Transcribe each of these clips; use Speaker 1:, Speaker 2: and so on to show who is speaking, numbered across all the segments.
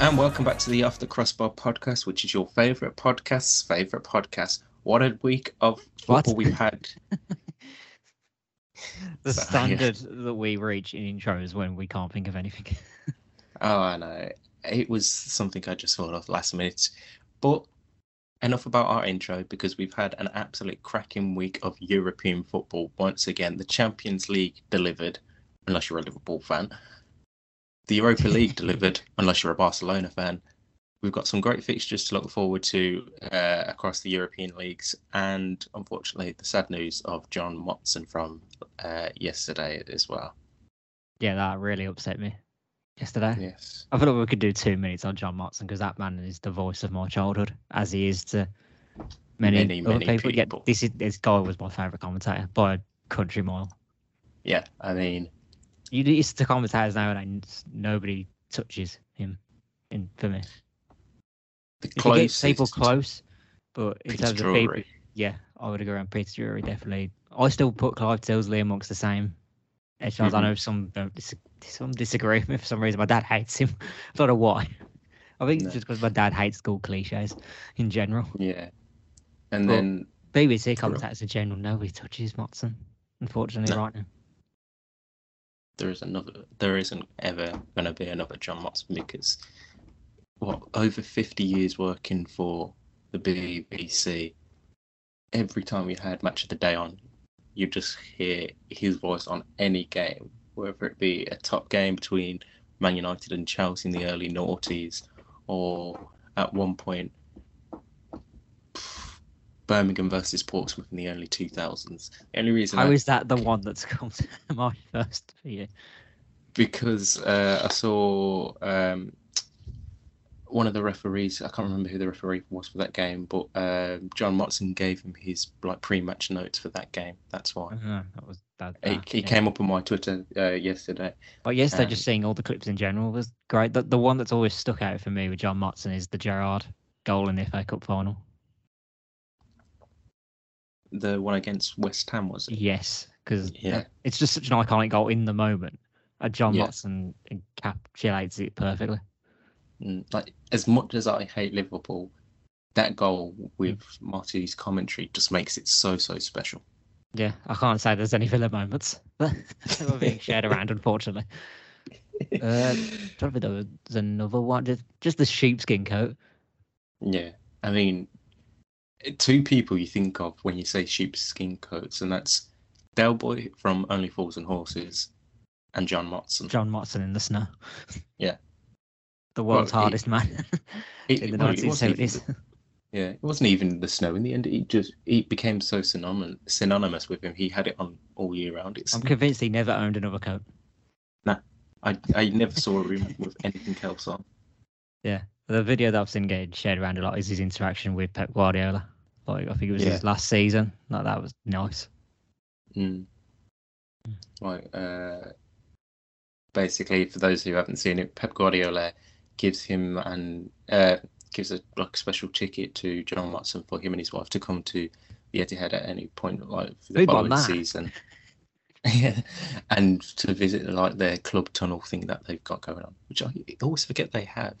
Speaker 1: And welcome back to the Off the Crossbar podcast, which is your favourite podcast's favourite podcast. What a week of
Speaker 2: What?
Speaker 1: football we've had.
Speaker 2: The
Speaker 1: So, yeah.
Speaker 2: standard that we reach in intros when we can't think of anything.
Speaker 1: Oh, I know. It was something I just thought of last minute. But enough about our intro because we've had an absolute cracking week of European football. Once again, the Champions League delivered, unless you're a Liverpool fan. The Europa League delivered, unless you're a Barcelona fan. We've got some great fixtures to look forward to uh, across the European leagues, and unfortunately, the sad news of John Motson from uh, yesterday as well.
Speaker 2: yeah, that really upset me yesterday.
Speaker 1: Yes.
Speaker 2: I thought we could do two minutes on John Motson because that man is the voice of my childhood, as he is to many,
Speaker 1: Many,
Speaker 2: other
Speaker 1: many
Speaker 2: people. Yeah, this is this guy was my favourite commentator by a country mile.
Speaker 1: Yeah, I mean,
Speaker 2: You listen to commentators now, and nobody touches him. In for me,
Speaker 1: the
Speaker 2: if you get
Speaker 1: closest.
Speaker 2: people close, but in terms of people, yeah, I would go around Peter Drury definitely. I still put Clive Tyldesley amongst the same echelons. I
Speaker 1: Mhm.
Speaker 2: know some dis- some disagree with me for some reason. My dad hates him. I don't know why. I think
Speaker 1: No.
Speaker 2: it's just because my dad hates school cliches in general.
Speaker 1: Yeah. And
Speaker 2: Well,
Speaker 1: then
Speaker 2: BBC commentators in general, nobody touches Motson, unfortunately,
Speaker 1: No.
Speaker 2: right now.
Speaker 1: There is another. There isn't ever going to be another John Motson because what over fifty years working for the BBC. Every time we had match of the day on, you just hear his voice on any game, whether it be a top game between Man United and Chelsea in the early noughties, or at one point Birmingham versus Portsmouth in the early two thousands. The only reason
Speaker 2: How
Speaker 1: I
Speaker 2: is that the one that's come to my first for you?
Speaker 1: because uh, I saw um, one of the referees. I can't remember who the referee was for that game, but um, John Motson gave him his like pre-match notes for that game. That's why
Speaker 2: Uh, that was that.
Speaker 1: he, he
Speaker 2: yeah.
Speaker 1: came up on my Twitter uh, yesterday.
Speaker 2: But yesterday,
Speaker 1: Um,
Speaker 2: just seeing all the clips in general was great. The, the one that's always stuck out for me with John Motson is the Gerrard goal in the FA Cup final.
Speaker 1: The one against West Ham was it?
Speaker 2: Yes, because
Speaker 1: Yeah.
Speaker 2: it's just such an iconic goal in the moment. And John
Speaker 1: Yeah.
Speaker 2: Motson encapsulates it perfectly.
Speaker 1: Mm, Like as much as I hate Liverpool, that goal with Motty's commentary just makes it so so special.
Speaker 2: Yeah, I can't say there's any Villa moments that were being shared around, unfortunately. Uh, don't think there was another one. Just, just the sheepskin coat.
Speaker 1: Yeah, I mean, two people you think of when you say sheepskin coats, and that's Del Boy from Only Fools and Horses, and John Motson.
Speaker 2: John Motson in the snow.
Speaker 1: Yeah.
Speaker 2: The world's
Speaker 1: Well,
Speaker 2: hardest man
Speaker 1: It-
Speaker 2: in the
Speaker 1: well, it wasn't even
Speaker 2: 1970s.
Speaker 1: the- yeah, it wasn't even the snow in the end. It just it became so synonymous synonymous with him. He had it on all year round. It's
Speaker 2: I'm convinced he never owned another coat.
Speaker 1: I I never saw him with anything else on.
Speaker 2: The video that I've seen getting shared around a lot is his interaction with Pep Guardiola. Like I think it was
Speaker 1: Yeah.
Speaker 2: his last season. Like that was nice.
Speaker 1: Mm. Like, uh, basically, for those who haven't seen it, Pep Guardiola gives him and uh, gives a like special ticket to John Motson for him and his wife to come to the Etihad at any point, like for the
Speaker 2: Who'd
Speaker 1: following season. yeah, and to visit like their club tunnel thing that they've got going on, which I always forget they have.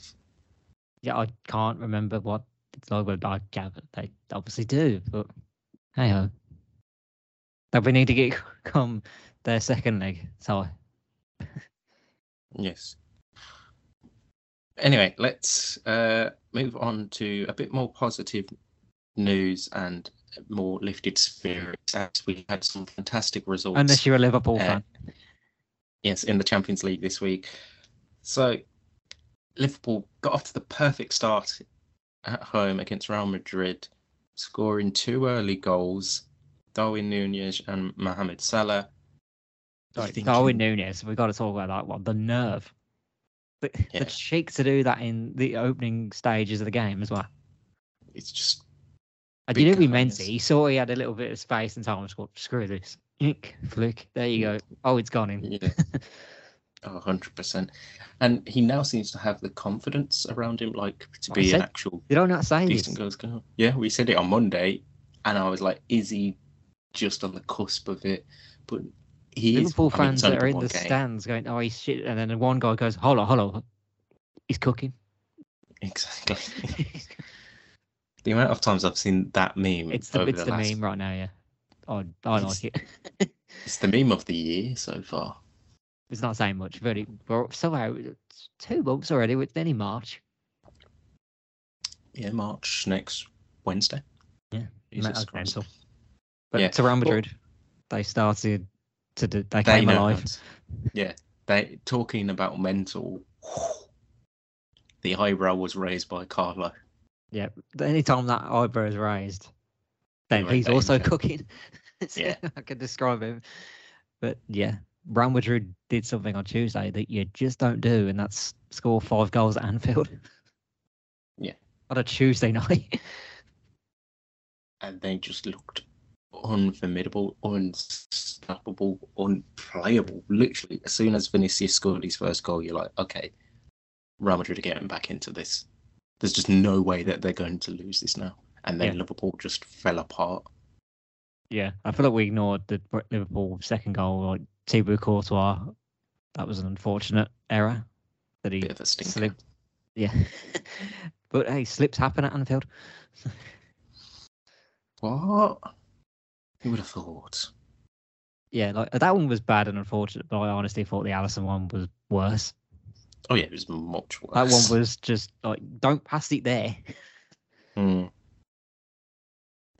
Speaker 2: Yeah, I can't remember what it's like, but I gather they obviously do. But hey ho. That we need to get come their second leg. So
Speaker 1: Yes. Anyway, let's uh, move on to a bit more positive news and more lifted spirits as we had some fantastic results.
Speaker 2: unless you're a Liverpool
Speaker 1: uh,
Speaker 2: fan.
Speaker 1: yes, in the Champions League this week. So Liverpool got off to the perfect start at home against Real Madrid, scoring two early goals. Darwin Nunez and Mohamed Salah.
Speaker 2: Like,
Speaker 1: Thinking-
Speaker 2: Darwin Nunez, we've got to talk about that one. The nerve. The,
Speaker 1: Yeah.
Speaker 2: the cheek to do that in the opening stages of the game as well.
Speaker 1: It's just
Speaker 2: And
Speaker 1: Big
Speaker 2: you know he meant He saw he had a little bit of space and time and scored. Screw this. Ink, flick. There you go. Oh, it's gone in.
Speaker 1: Yeah. Oh, 100%. And he now seems to have the confidence around him, like to be an actual
Speaker 2: Did I not say
Speaker 1: decent goals goal. Yeah, we said it on Monday, and I was like, is he just on the cusp of it? But he
Speaker 2: Liverpool
Speaker 1: is. I mean,
Speaker 2: fans that are in the
Speaker 1: game.
Speaker 2: stands going, "Oh, he's shit," and then one guy goes, "Hold on, hold on, he's cooking."
Speaker 1: Exactly. the amount of times I've seen that meme.
Speaker 2: it's the it's the
Speaker 1: last-
Speaker 2: meme right now. Yeah, I I like it.
Speaker 1: It's the meme of the year so far.
Speaker 2: It's not saying much. Very we're somehow two months already. It's only March.
Speaker 1: Yeah, March next Wednesday.
Speaker 2: Yeah,
Speaker 1: Jesus Christ.
Speaker 2: mental. But
Speaker 1: Yeah,
Speaker 2: to Real Madrid, they started to do, they
Speaker 1: They
Speaker 2: came alive.
Speaker 1: to- Yeah, they talking about mental. The eyebrow was raised by Carlo.
Speaker 2: Yeah, anytime that eyebrow is raised, then he's also cooking.
Speaker 1: Yeah.
Speaker 2: I can describe him. But yeah, Real Madrid did something on Tuesday that you just don't do, and that's score five goals at Anfield.
Speaker 1: Yeah.
Speaker 2: On a Tuesday night.
Speaker 1: and they just looked unformidable, unstoppable, unplayable. Literally, as soon as Vinicius scored his first goal, you're like, okay, Real Madrid are getting back into this. There's just no way that they're going to lose this now. And then
Speaker 2: Yeah.
Speaker 1: Liverpool just fell apart.
Speaker 2: yeah, I feel like we ignored the Liverpool second goal. Like Thibaut Courtois, that was an unfortunate error that he
Speaker 1: Bit of a stinker.
Speaker 2: slipped. Yeah, but hey, slips happen at Anfield.
Speaker 1: What? Who would have thought?
Speaker 2: Yeah, like that one was bad and unfortunate, but I honestly thought the Alisson one was worse.
Speaker 1: Oh yeah, it was much worse.
Speaker 2: That one was just like, don't pass it there.
Speaker 1: Hmm.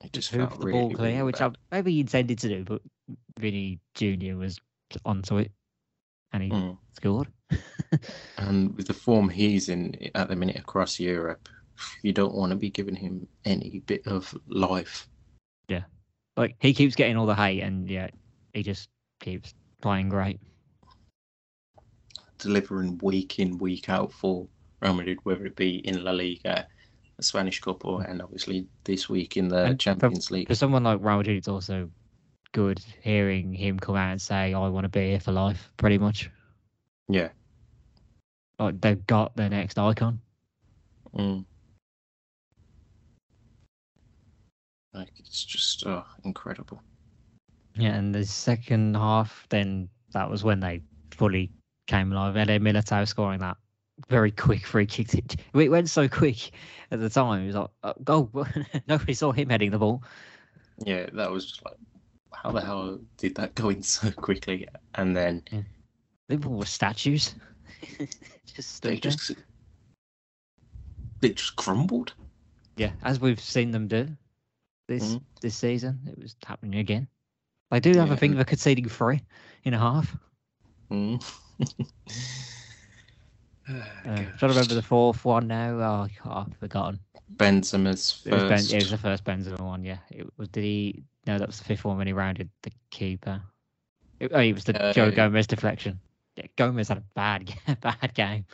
Speaker 1: It just
Speaker 2: Just
Speaker 1: felt
Speaker 2: the
Speaker 1: really,
Speaker 2: ball clear,
Speaker 1: really
Speaker 2: which I maybe he intended to do, but Vinny Junior was onto it, and he
Speaker 1: Hmm.
Speaker 2: scored.
Speaker 1: And with the form he's in at the minute across Europe, you don't want to be giving him any bit of life. Yeah.
Speaker 2: Like he keeps getting all the hate, and yeah, he just keeps playing great.
Speaker 1: delivering week in, week out for Real Madrid, whether it be in La Liga, the Spanish Cup, or and obviously this week in the
Speaker 2: for-
Speaker 1: Champions League.
Speaker 2: For someone like Real Madrid, it's also good hearing him come out and say, "I want to be here for life," pretty much.
Speaker 1: Yeah.
Speaker 2: Like they've got their next icon.
Speaker 1: Mm. Like it's just oh, incredible.
Speaker 2: Yeah, and the second half, then that was when they fully came alive. Eder Militao scoring that very quick free kick. It went so quick at the time. It was like, uh, goal. Nobody saw him heading the ball.
Speaker 1: Yeah, that was just like, how the hell did that go in so quickly? And then
Speaker 2: they were statues. just
Speaker 1: they
Speaker 2: stood there.
Speaker 1: just they just crumbled.
Speaker 2: yeah, as we've seen them do this
Speaker 1: Mhm.
Speaker 2: this season, it was happening again. I do have
Speaker 1: Yeah,
Speaker 2: a thing
Speaker 1: and-
Speaker 2: of conceding three in a half.
Speaker 1: Mm.
Speaker 2: Uh, trying to remember the fourth one now. Oh, I've forgotten.
Speaker 1: Benzema's
Speaker 2: It was, ben, it was the first Benzema one, yeah. It was did he? No, that was the fifth one when he rounded the keeper. It, oh, it was the Joe
Speaker 1: Uh,
Speaker 2: Gomez deflection. Yeah, Gomez had a bad, bad game.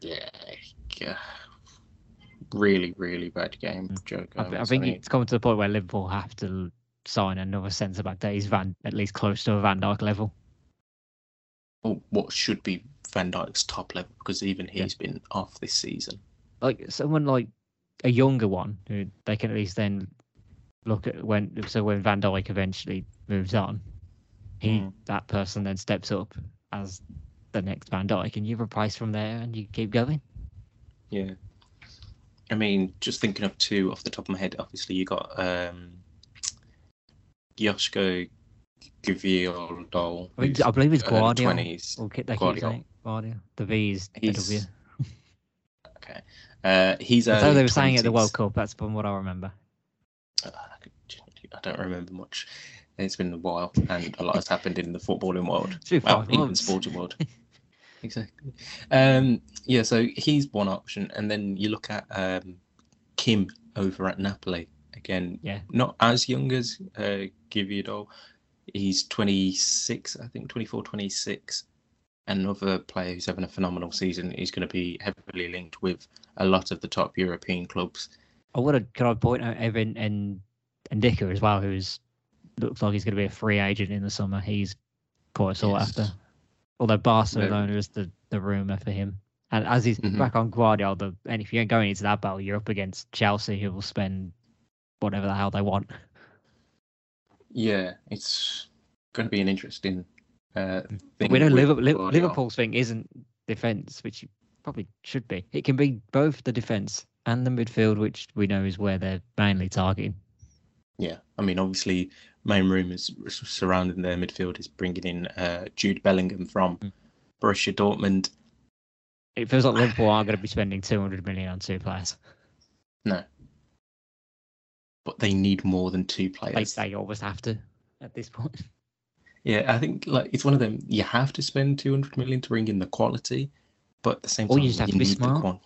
Speaker 1: Yeah, yeah. Really, really bad game, Joe
Speaker 2: Mm. I, th- I
Speaker 1: Gomez.
Speaker 2: think
Speaker 1: mean,
Speaker 2: it's come to the point where Liverpool have to sign another centre back that is Van at least close to a Van Dijk level.
Speaker 1: or what should be Van Dijk's top level because even
Speaker 2: Yeah.
Speaker 1: he's been off this season.
Speaker 2: Like someone like a younger one who they can at least then look at when so when Van Dijk eventually moves on, he
Speaker 1: Mm.
Speaker 2: that person then steps up as the next Van Dijk and you replace from there and you keep going.
Speaker 1: Yeah. I mean, just thinking of two off the top of my head, obviously you got um Gvioldo.
Speaker 2: I, think, I believe it's.
Speaker 1: Twenties.
Speaker 2: Ki- they keep
Speaker 1: Guardiola.
Speaker 2: Guardiola. The V's. is the W.
Speaker 1: Uh, he's
Speaker 2: how
Speaker 1: early
Speaker 2: they were saying at the World Cup. That's from what I remember.
Speaker 1: Uh, I don't remember much. It's been a while, and a lot has happened in the footballing world. Well, even sporting world. exactly. Um, yeah, so he's one option, and then you look at um, Kim over at Napoli again.
Speaker 2: Yeah.
Speaker 1: not as young as uh, Giviadol. He's 26, I think, 24, 26. Another player who's having a phenomenal season. is going to be heavily linked with a lot of the top European clubs.
Speaker 2: I would have. Could I point out Evan and and Dicker as well, who's looks like he's going to be a free agent in the summer. He's quite sought
Speaker 1: Yes.
Speaker 2: after. Although Barcelona is the the rumor for him. And as he's
Speaker 1: Mhm.
Speaker 2: back on Guardiola, the, and if you're going into that battle, you're up against Chelsea, who will spend whatever the hell they want.
Speaker 1: Yeah, it's going to be an interesting uh, thing.
Speaker 2: we know Liverpool, Liverpool's thing isn't defence, which probably should be. It can be both the defence and the midfield, which we know is where they're mainly targeting.
Speaker 1: Yeah, I mean, obviously, main rumours surrounding their midfield is bringing in uh, Jude Bellingham from
Speaker 2: Mm.
Speaker 1: Borussia Dortmund.
Speaker 2: It feels like Liverpool are going to be spending 200 million on two players.
Speaker 1: No, but they need more than two players.
Speaker 2: They,
Speaker 1: players.
Speaker 2: they always have to at this point.
Speaker 1: Yeah, I think like it's one of them. You have to spend two hundred million to bring in the quality, but at the same
Speaker 2: Or
Speaker 1: time,
Speaker 2: you just have to be
Speaker 1: need the
Speaker 2: smart.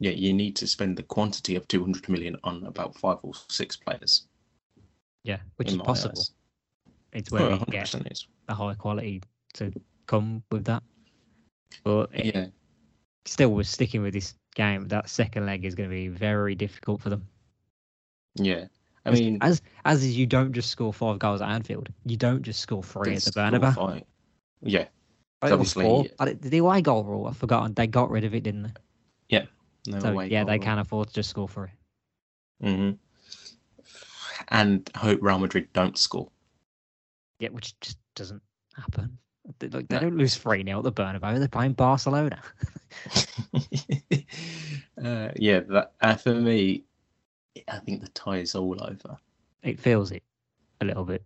Speaker 1: Yeah, you need to spend the quantity of two hundred million on about five or six players.
Speaker 2: Yeah, which is possible.
Speaker 1: eyes.
Speaker 2: It's where oh,
Speaker 1: you
Speaker 2: get
Speaker 1: is.
Speaker 2: the high quality to come with that. But it
Speaker 1: Yeah,
Speaker 2: still, was sticking with this game. That second leg is going to be very difficult for them.
Speaker 1: yeah. I mean,
Speaker 2: as as is, you don't just score five goals at Anfield. You don't just score three at the Bernabeu.
Speaker 1: Yeah,
Speaker 2: I think it was
Speaker 1: obviously-
Speaker 2: four. Did- The away goal rule, I've forgotten. They got rid of it, didn't they? Yeah.
Speaker 1: No
Speaker 2: So
Speaker 1: way.
Speaker 2: yeah, they can't afford to just score three.
Speaker 1: hmm And hope Real Madrid don't score.
Speaker 2: Yeah, which just doesn't happen. They, like, they
Speaker 1: No.
Speaker 2: don't lose three 0 at the Bernabeu. They're playing Barcelona.
Speaker 1: uh, yeah, that uh, for me, I think the tie is all over.
Speaker 2: It feels it a little bit,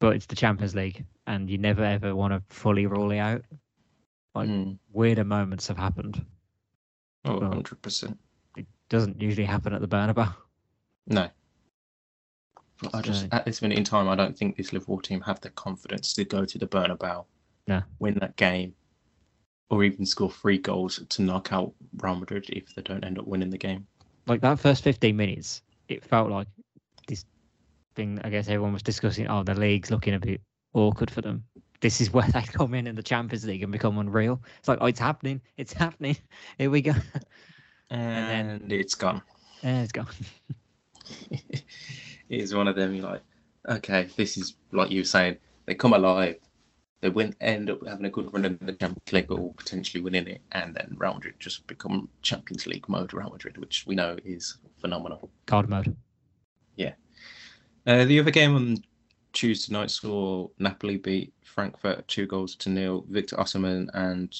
Speaker 2: but it's the Champions League, and you never ever want to fully rule it out. Like-
Speaker 1: Mm.
Speaker 2: Weirder moments have happened.
Speaker 1: Oh, 100%.
Speaker 2: It doesn't usually happen at the Bernabeu.
Speaker 1: No. But I just, at this minute in time, I don't think this Liverpool team have the confidence to go to the Bernabeu,
Speaker 2: No.
Speaker 1: win that game, or even score three goals to knock out Real Madrid if they don't end up winning the game.
Speaker 2: Like that first 15 minutes, it felt like this thing. I guess everyone was discussing. Oh, the league's looking a bit awkward for them. This is where they come in in the Champions League and become unreal. It's like, oh, it's happening. It's happening. Here we go.
Speaker 1: And,
Speaker 2: then-
Speaker 1: it's gone.
Speaker 2: And it's gone.
Speaker 1: it is one of them. You're like, okay, this is like you were saying. They come alive. They win, end up having a good run in the Champions League, or potentially winning it, and then Real Madrid just become Champions League mode Real Madrid, which we know is phenomenal.
Speaker 2: Card mode.
Speaker 1: Uh, the other game on Tuesday night saw Napoli beat Frankfurt two goals to nil. Victor Osimhen and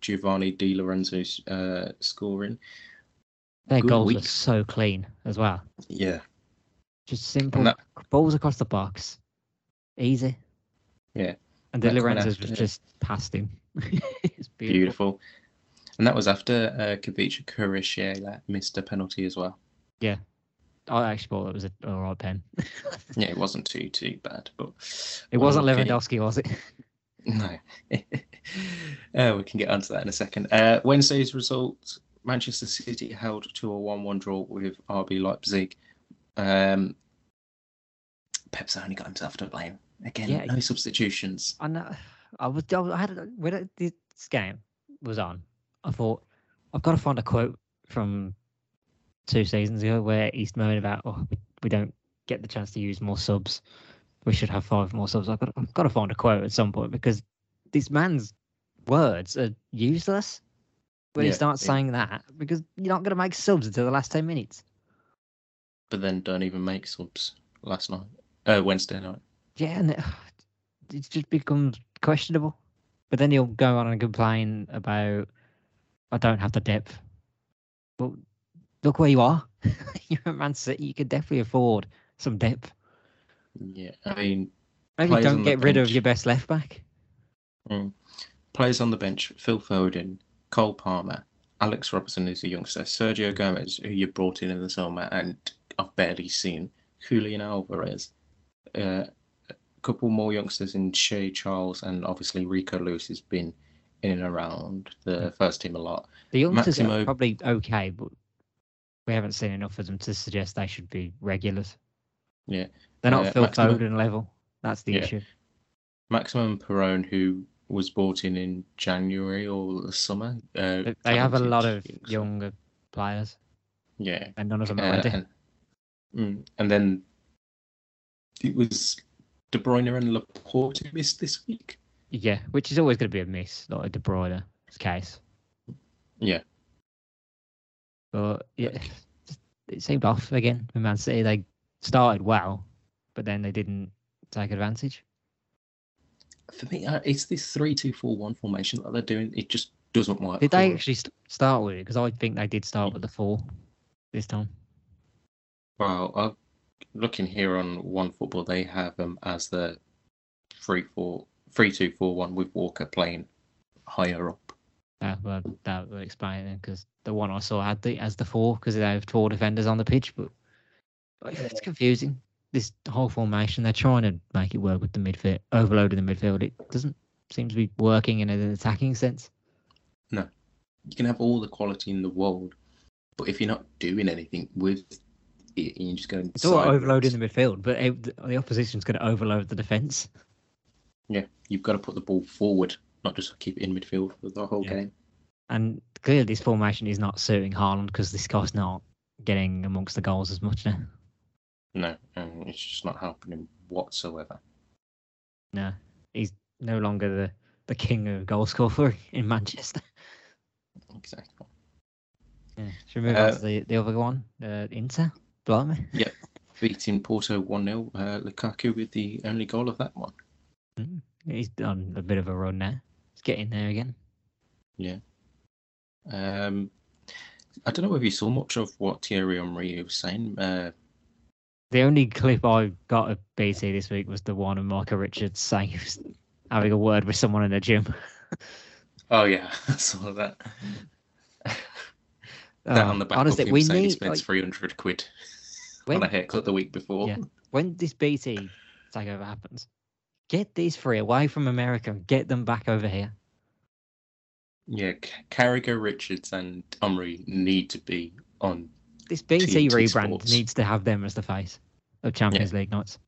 Speaker 1: Giovanni Di Lorenzo uh, scoring.
Speaker 2: Their
Speaker 1: Good
Speaker 2: goals were
Speaker 1: week.
Speaker 2: so clean as well.
Speaker 1: Yeah,
Speaker 2: Just simple
Speaker 1: that-
Speaker 2: balls across the box. Easy.
Speaker 1: Yeah.
Speaker 2: And De
Speaker 1: That
Speaker 2: was
Speaker 1: after-
Speaker 2: just past him. it's beautiful.
Speaker 1: beautiful. And that was after uh, Khvicha missed a penalty as well. Yeah.
Speaker 2: I actually thought it was an alright pen.
Speaker 1: Yeah, it wasn't too too bad, but
Speaker 2: It wasn't
Speaker 1: Okay.
Speaker 2: Lewandowski, was it?
Speaker 1: No. uh, we can get onto that in a second. Uh, Wednesday's result Manchester City held to a 1 1 draw with RB Leipzig. Um, Pep's only got himself to blame. Again,
Speaker 2: Yeah.
Speaker 1: no substitutions.
Speaker 2: I know. I was. I had a- when this game was on. I thought I've got to find a quote from two seasons ago where he's moaning about, oh, we, we don't get the chance to use more subs. We should have five more subs. I've got. To, I've got to find a quote at some point because this man's words are useless when he
Speaker 1: Yeah,
Speaker 2: starts
Speaker 1: yeah.
Speaker 2: saying that because you're not going to make subs until the last ten minutes.
Speaker 1: But then don't even make subs last night. Uh, Wednesday night.
Speaker 2: Yeah, and it, it just becomes questionable. But then he'll go on and complain about, I don't have the depth. Well, look where you are. You're at Man City. You could definitely afford some depth.
Speaker 1: Yeah, I mean,
Speaker 2: Maybe don't get rid of your best left back.
Speaker 1: Mm. Players on the bench: Phil Foden, Cole Palmer, Alex Robertson, who's a youngster, Sergio Gomez, who you brought in in the summer, and I've barely seen Julian Alvarez. Uh, couple more youngsters in Shea Charles, and obviously Rico Lewis has been in and around the first team a lot.
Speaker 2: The youngsters are probably okay, but we haven't seen enough of them to suggest they should be regulars.
Speaker 1: Yeah.
Speaker 2: They're not
Speaker 1: Uh,
Speaker 2: Phil
Speaker 1: Maximo-
Speaker 2: Foden level. That's the
Speaker 1: Yeah.
Speaker 2: issue.
Speaker 1: Maximo Perrone, who was brought in in January or the summer. Uh,
Speaker 2: They- They have a lot of younger players,
Speaker 1: Yeah,
Speaker 2: and none of them
Speaker 1: Uh,
Speaker 2: are ready.
Speaker 1: and, mm, and then it was De Bruyne and Laporte who missed this week.
Speaker 2: Yeah, which is always going to be a miss, not a De Bruyne's case.
Speaker 1: Yeah.
Speaker 2: But yeah, it seemed off again with Man City. They started well, but then they didn't take advantage.
Speaker 1: For me, uh, it's this three-two-four-one formation that they're doing. It just doesn't work.
Speaker 2: Did they actually st- start with it? Because I think they did start with the four this time.
Speaker 1: Well, uh, looking here on One Football, they have them as the three four three two four one with Walker playing higher up.
Speaker 2: Uh, well, that would explain it because the one I saw had the as the four because they have four defenders on the pitch, but but it's confusing. This whole formation, they're trying to make it work with the midfield, overloading the midfield. It doesn't seem to be working in an attacking sense.
Speaker 1: No, you can have all the quality in the world, but if you're not doing anything with it, you're just going.
Speaker 2: It's all overloading the midfield, but it, the opposition's going to overload the defence.
Speaker 1: Yeah, you've got to put the ball forward, not just keep it in midfield for the whole
Speaker 2: Yeah.
Speaker 1: game.
Speaker 2: And clearly, this formation is not suiting Haaland because this guy's not getting amongst the goals as much now.
Speaker 1: No, and it's just not happening whatsoever.
Speaker 2: No, he's no longer the, the king of goal scorer in Manchester.
Speaker 1: Exactly.
Speaker 2: Yeah. Should we move on
Speaker 1: Uh,
Speaker 2: to the, the other one? Uh, Inter? Blimey. Yep.
Speaker 1: Beating Porto 1 0. Uh, Lukaku with the only goal of that one.
Speaker 2: He's done a bit of a run now. He's getting there again. Yeah.
Speaker 1: Um, I don't know whether you saw much of what Thierry Henry was saying. Uh,
Speaker 2: The only clip I got of BT this week was the one of Michael Richards saying he was having a word with someone in the gym.
Speaker 1: oh, yeah, I saw that. That
Speaker 2: Oh,
Speaker 1: on the back
Speaker 2: honestly,
Speaker 1: of him
Speaker 2: we
Speaker 1: saying he spends
Speaker 2: like,
Speaker 1: 300 quid
Speaker 2: when,
Speaker 1: on a haircut the week before.
Speaker 2: Yeah. when this BT takeover happens, get these three away from America and get them back over here.
Speaker 1: Yeah, Carragher, Richards, and Omri need to be on.
Speaker 2: This BT
Speaker 1: TNT
Speaker 2: rebrand
Speaker 1: Sports.
Speaker 2: needs to have them as the face of Champions League nights.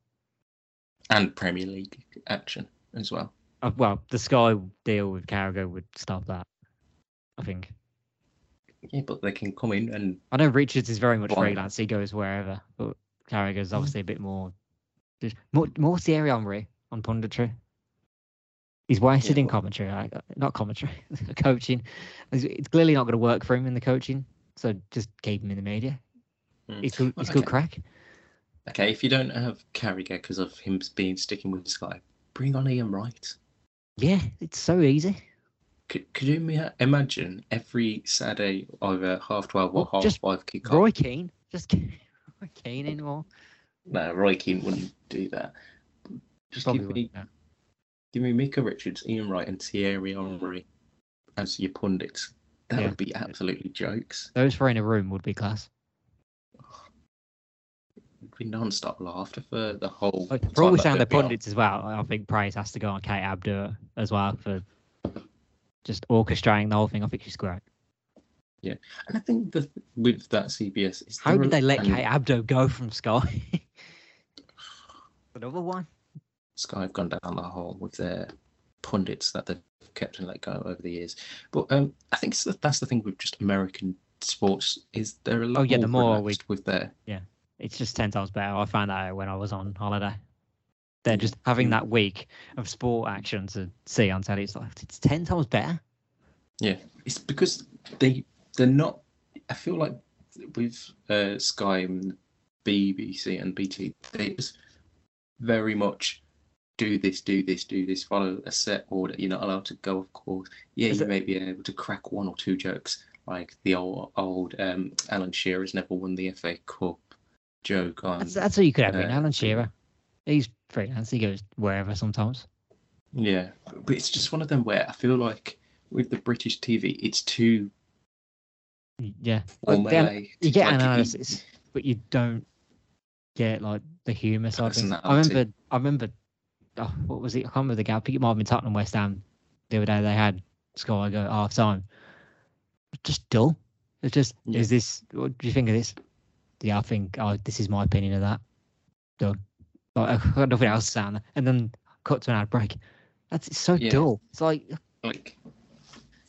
Speaker 1: and Premier League action as well.
Speaker 2: Uh, well, the Sky deal with Carragher would stop that. I think.
Speaker 1: Yeah, but they can come in and
Speaker 2: I know Richards is very much
Speaker 1: Why?
Speaker 2: freelance. He goes wherever, but Carragher's obviously a bit more, more, more Thierry Henry on punditry. He's wasted
Speaker 1: Yeah,
Speaker 2: in commentary, not commentary, coaching. It's, it's clearly not going to work for him in the coaching. So just keep him in the media.
Speaker 1: Mm.
Speaker 2: He's good.
Speaker 1: Well,
Speaker 2: He's good crack.
Speaker 1: okay, if you don't have Carragher because of him being sticking with Sky, bring on Ian Wright.
Speaker 2: Yeah, it's so easy.
Speaker 1: Could, could you ima- imagine every Saturday either half twelve or
Speaker 2: Well,
Speaker 1: half
Speaker 2: just
Speaker 1: five kick
Speaker 2: Roy Keane, just Roy Keane anymore.
Speaker 1: No, Roy Keane wouldn't do that. Just
Speaker 2: Probably
Speaker 1: give me, give me Micah Richards, Ian Wright, and Thierry Henry as your pundits. That
Speaker 2: Yeah.
Speaker 1: would be absolutely jokes.
Speaker 2: Those three in a room would be class.
Speaker 1: It'd be non-stop laughter for the whole.
Speaker 2: For all
Speaker 1: that
Speaker 2: saying the pundits as well, I think praise has to go on Kate Abdo as well for just orchestrating the whole thing. I think she's great.
Speaker 1: Yeah, and I think the with that CBS, is
Speaker 2: How
Speaker 1: there
Speaker 2: did they let Kate Abdo go from Sky? Another one.
Speaker 1: Sky have gone down the hole with their pundits that they've kept and let go over the years. But um, I think that's the thing with just American sports is they're a lot
Speaker 2: Oh, yeah, the more we-
Speaker 1: with their yeah,
Speaker 2: It's just ten times better. I found that when I was on holiday. They're just having
Speaker 1: Mm.
Speaker 2: that week of sport action to see on telly. It's like it's ten times better.
Speaker 1: yeah. It's because they they're not. I feel like with uh, Sky and BBC and BT, they just very much do this, do this, do this, follow a set order. You're not allowed to go, of course. Yeah,
Speaker 2: Is
Speaker 1: you
Speaker 2: it-
Speaker 1: may be able to crack one or two jokes, like the old old um, Alan Shearer's never won the FA Cup joke on.
Speaker 2: That's that's all you could have.
Speaker 1: uh,
Speaker 2: Alan Shearer. He's freelance. He goes wherever sometimes.
Speaker 1: Yeah, but it's just one of them where I feel like with the British TV, it's too
Speaker 2: Yeah. You get
Speaker 1: Like, you-
Speaker 2: analysis, but you don't get like the humour side. I remember, I remember, oh, what was it? I can't remember the guy. I think it might have been Tottenham West Ham. The other day they had Sky go half time. Just dull. It's just,
Speaker 1: Yeah.
Speaker 2: is this? What do you think of this? Yeah, I think. Oh, this is my opinion of that. Done. Like, I've got nothing else on. And then cut to an ad break. That's it's so
Speaker 1: Yeah.
Speaker 2: dull. It's like,
Speaker 1: like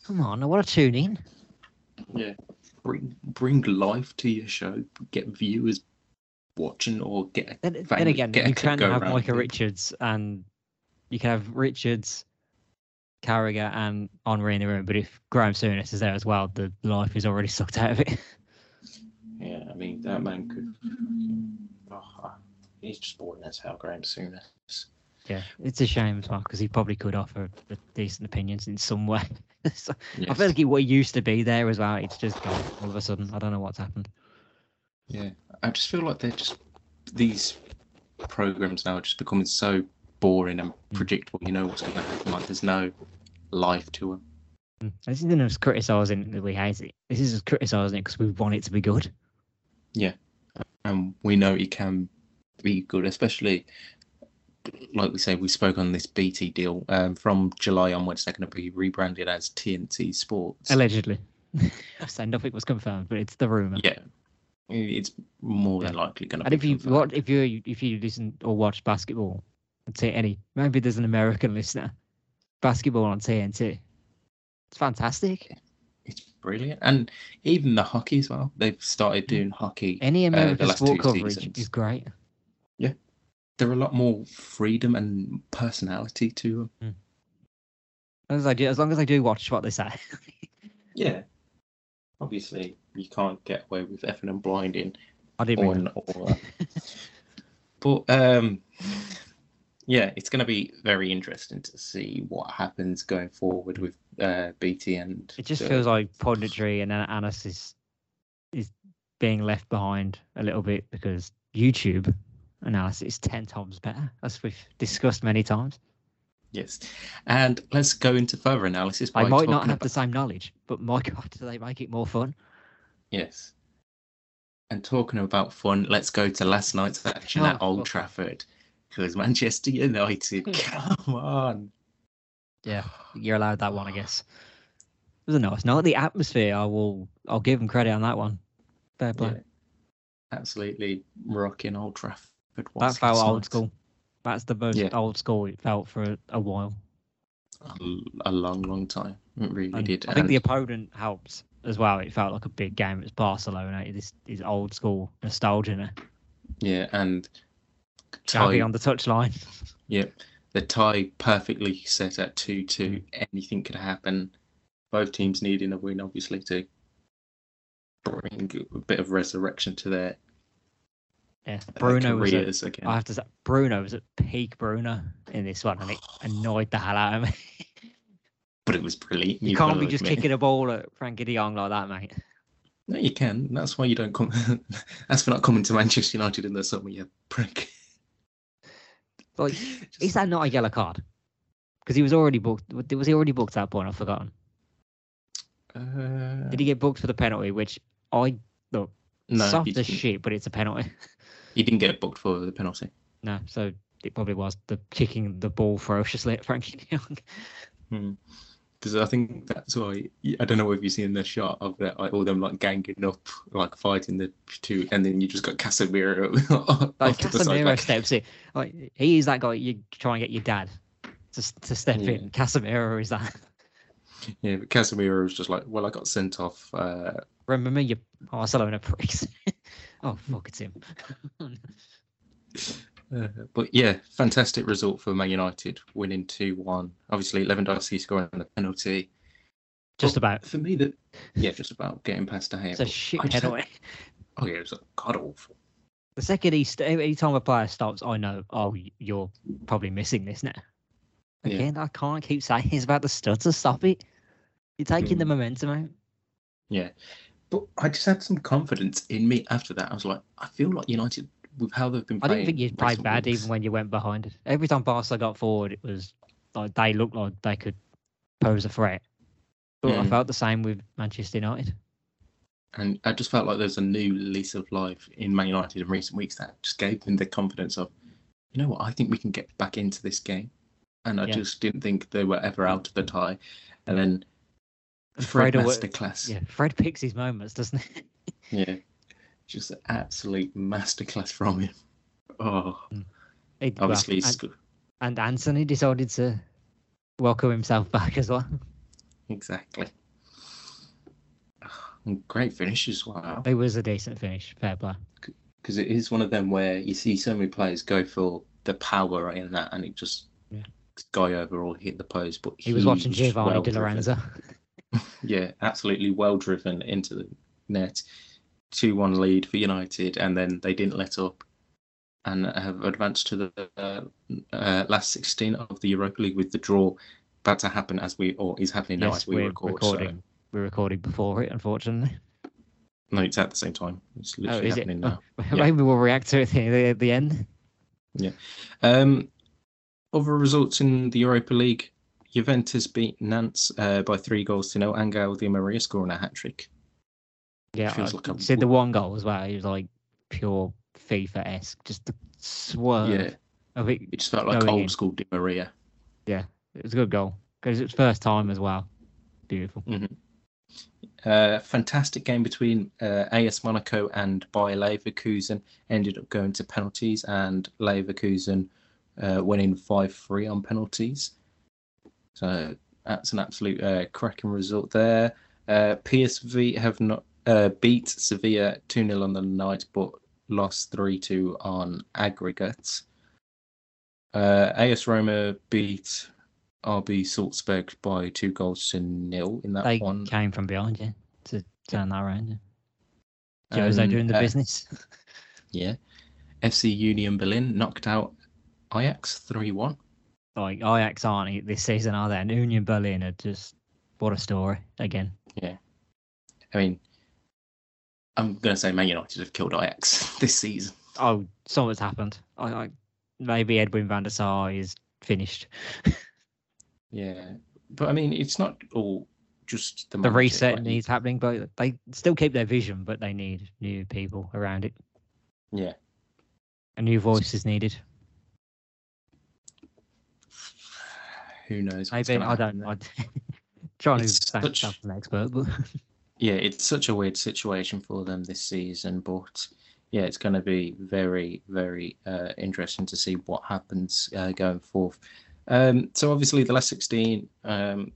Speaker 2: come on, I want to tune in.
Speaker 1: yeah, bring bring life to your show. Get viewers watching or get
Speaker 2: Then,
Speaker 1: Fine,
Speaker 2: then again,
Speaker 1: get
Speaker 2: you can have Micah
Speaker 1: with-
Speaker 2: Richards and you can have Richards, Carragher, and Henry in the room. But if Graham Souness is there as well, the life is already sucked out of it.
Speaker 1: yeah. I mean that man could. He's just boring as hell, Graham Souness.
Speaker 2: Yeah, it's a shame as well because he probably could offer the decent opinions in some way. so, I feel like he what used to be there as well. It's just gone all of a sudden. I don't know what's happened.
Speaker 1: Yeah, I just feel like they're just these programs now are just becoming so boring and predictable. You know what's going to happen. Like there's no life to them.
Speaker 2: Mm. This isn't us criticising that we hate it. This is us criticising it because we want it to be good.
Speaker 1: Yeah, and we know it can be good, especially like we say, we spoke on this BT deal. Um, from July onwards, they're going to be rebranded as TNT Sports.
Speaker 2: Allegedly. I say nothing was confirmed, but it's the rumor.
Speaker 1: yeah, it's more than likely going to. Be.
Speaker 2: And if you what if you if you listen or watch basketball and say any maybe there's an American listener, basketball on TNT. It's fantastic.
Speaker 1: it's brilliant, and even the hockey as well. They've started doing hockey.
Speaker 2: Any American
Speaker 1: last
Speaker 2: sport coverage
Speaker 1: seasons.
Speaker 2: is great.
Speaker 1: There are a lot more freedom and personality to them.
Speaker 2: As long as I do, as long as I do watch what they say.
Speaker 1: Yeah, obviously you can't get away with effing and blinding
Speaker 2: I didn't
Speaker 1: or,
Speaker 2: mean
Speaker 1: or that. but um yeah it's going to be very interesting to see what happens going forward with uh bt and
Speaker 2: it just
Speaker 1: the-
Speaker 2: feels like punditry and An- Anas is is being left behind a little bit because YouTube analysis is ten times better, as we've discussed many times.
Speaker 1: yes and let's go into further analysis
Speaker 2: I might not have the same knowledge, but my God, do they make it more fun?
Speaker 1: yes and talking about fun let's go to last night's action at
Speaker 2: Oh,
Speaker 1: old
Speaker 2: okay.
Speaker 1: trafford because manchester united hmm. come on
Speaker 2: Yeah, you're allowed that one, I guess. It was a nice night. The atmosphere, I will, I'll give them credit on that one. Fair play.
Speaker 1: Yeah. absolutely rocking old trafford
Speaker 2: that felt old
Speaker 1: night.
Speaker 2: school. That's the most
Speaker 1: Yeah.
Speaker 2: old school it felt for a, a while.
Speaker 1: a, a long, long time. It really
Speaker 2: And
Speaker 1: did.
Speaker 2: I think the opponent helped as well. It felt like a big game. It's Barcelona. This is old school nostalgia. now.
Speaker 1: yeah, and
Speaker 2: Xavi
Speaker 1: tie,
Speaker 2: on the touchline.
Speaker 1: yeah, the tie perfectly set at two-two. Mm. Anything could happen. Both teams needing a win, obviously, to bring a bit of resurrection to their,
Speaker 2: Yeah, Bruno was. At,
Speaker 1: again.
Speaker 2: I have to say, Bruno was at peak Bruno in this one, and it annoyed the hell out of me.
Speaker 1: But it was brilliant.
Speaker 2: You
Speaker 1: you've
Speaker 2: can't be just
Speaker 1: admit.
Speaker 2: kicking a ball at Frenkie De Jong like that, mate.
Speaker 1: No, you can. That's why you don't come. That's for not coming to Manchester United in the summer, you prick.
Speaker 2: Like,
Speaker 1: Just-
Speaker 2: is that not a yellow card? Because he was already booked. Was he already booked at that point? I've forgotten.
Speaker 1: uh,
Speaker 2: Did he get booked for the penalty? Which I look
Speaker 1: no,
Speaker 2: soft as shit, but it's a penalty.
Speaker 1: He didn't get booked for the penalty.
Speaker 2: No, so it probably was the kicking the ball ferociously at Frenkie De Jong.
Speaker 1: Because I think that's why I don't know if you've seen the shot of that, like, all them like ganging up, like fighting the two, and then you just got Casemiro
Speaker 2: Like
Speaker 1: off to the side,
Speaker 2: Casemiro
Speaker 1: like,
Speaker 2: steps in. Like he is that guy you try and get your dad to to step
Speaker 1: Yeah.
Speaker 2: in. Casemiro is that.
Speaker 1: yeah, but Casemiro was just like, well, I got sent off. Uh,
Speaker 2: Remember you Barcelona pricks. oh fuck, it's him.
Speaker 1: uh, but yeah, fantastic result for Man United, winning two one. Obviously, Lewandowski scoring the penalty.
Speaker 2: Just about.
Speaker 1: For me, that yeah, just about getting past the
Speaker 2: It's a shit
Speaker 1: had- Oh yeah, it was like, god awful.
Speaker 2: The second he st- any time a player stops, I know. Oh, you're probably missing this now.
Speaker 1: Yeah.
Speaker 2: Again, I can't keep saying it's about the stutter. Stop it. You're taking the
Speaker 1: Mm.
Speaker 2: momentum out.
Speaker 1: Yeah. But I just had some confidence in me after that. I was like, I feel like United, with how they've been playing.
Speaker 2: I didn't think you played bad
Speaker 1: weeks-
Speaker 2: even when you went behind. Every time Barca got forward, it was like they looked like they could pose a threat. But I
Speaker 1: Mm.
Speaker 2: felt the same with Manchester United.
Speaker 1: And I just felt like there's a new lease of life in Man United in recent weeks that just gave them the confidence of, you know what, I think we can get back into this game. And I
Speaker 2: Yeah.
Speaker 1: just didn't think they were ever out of the tie. And then Fred
Speaker 2: Fred awa-
Speaker 1: Masterclass.
Speaker 2: Yeah, Fred picks his moments, doesn't he?
Speaker 1: Yeah. Just an absolute masterclass from him. Oh,
Speaker 2: He- well,
Speaker 1: obviously, he's
Speaker 2: and, and Antony decided to welcome himself back as well.
Speaker 1: exactly. Oh, and great finish as well.
Speaker 2: It was a decent finish. Fair play.
Speaker 1: because it is one of them where you see so many players go for the power in that, and it just
Speaker 2: Yeah.
Speaker 1: guy overall hit the post. But
Speaker 2: He was watching Giovanni Di
Speaker 1: well-driven.
Speaker 2: Lorenzo.
Speaker 1: Yeah, absolutely well driven into the net. Two one lead for United, and then they didn't let up. and have advanced to the uh, uh, last 16 of the Europa League with the draw about to happen as we, or is happening now
Speaker 2: Yes,
Speaker 1: as we
Speaker 2: we're
Speaker 1: record.
Speaker 2: recording. We're recording before it, unfortunately.
Speaker 1: No, it's at the same time. It's
Speaker 2: Oh,
Speaker 1: literally
Speaker 2: is it?
Speaker 1: happening now.
Speaker 2: Maybe we'll react to it at the, at the end. Yeah.
Speaker 1: Um, other results in the Europa League: Juventus beat Nantes uh, by three goals to nil. Angel Di Maria scoring a hat trick.
Speaker 2: Yeah, I
Speaker 1: like a
Speaker 2: said the one goal as well. It was like pure FIFA esque, just the swerve
Speaker 1: Yeah,
Speaker 2: of it.
Speaker 1: it just felt like old
Speaker 2: in.
Speaker 1: school Di Maria.
Speaker 2: Yeah, it was a good goal because it's first time as well. Beautiful.
Speaker 1: Uh, fantastic game between uh, AS Monaco and Bayer Leverkusen ended up going to penalties, and Leverkusen uh, winning five three on penalties. So that's an absolute uh, cracking result there. Uh, PSV have not uh, beat Sevilla two 0 on the night, but lost three two on aggregate. Uh, AS Roma beat RB Salzburg by two goals to nil in that
Speaker 2: They
Speaker 1: one.
Speaker 2: came from behind yeah, to turn that around. Yeah. Jose
Speaker 1: And,
Speaker 2: doing the
Speaker 1: uh,
Speaker 2: business.
Speaker 1: Yeah. FC Union Berlin knocked out Ajax 3 1.
Speaker 2: Like Ajax aren't this season, are they? And Union Berlin are just what a story again.
Speaker 1: Yeah, I mean, I'm going to say Man United have killed Ajax this season.
Speaker 2: Oh, something's happened. I, I maybe Edwin van der Sar is finished.
Speaker 1: Yeah. But I mean, it's not all just the,
Speaker 2: The
Speaker 1: manager,
Speaker 2: reset
Speaker 1: like,
Speaker 2: needs happening, but they still keep their vision, but they need new people around it.
Speaker 1: Yeah.
Speaker 2: A new voice is needed.
Speaker 1: Who knows?
Speaker 2: Maybe I don't.
Speaker 1: there.
Speaker 2: I trying to
Speaker 1: It's
Speaker 2: sound
Speaker 1: such-
Speaker 2: an expert, but
Speaker 1: Yeah, it's such a weird situation for them this season, but yeah, it's going to be very, very uh, interesting to see what happens uh, going forth. Um, so obviously, the last 16 um,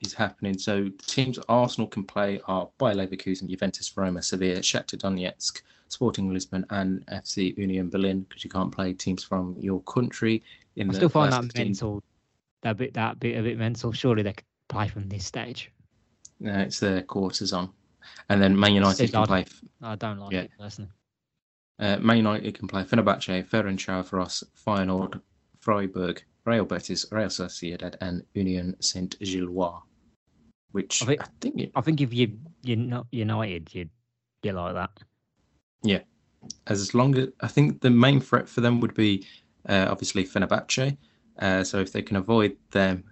Speaker 1: is happening. So teams Arsenal can play are Bayer Leverkusen, Juventus, Roma, Sevilla, Shakhtar Donetsk, Sporting Lisbon, and FC Union Berlin because you can't play teams from your country. In
Speaker 2: I
Speaker 1: the
Speaker 2: still find that
Speaker 1: 16.
Speaker 2: mental. That bit, that bit, a bit mental. Surely they could play from this stage.
Speaker 1: Uh, it's the quarters on, and then Man United can play
Speaker 2: I don't like
Speaker 1: Yeah.
Speaker 2: it personally.
Speaker 1: Uh, Man United can play Fenerbahce, Ferencvaros, Feyenoord, Freiburg, Real Betis, Real Sociedad, and Union Saint Gilloise. Which
Speaker 2: I
Speaker 1: I
Speaker 2: think-
Speaker 1: think, it,
Speaker 2: I think if you you're not United, you'd you like that.
Speaker 1: Yeah, as long as I think the main threat for them would be uh, obviously Fenerbahce. Uh, so if they can avoid them,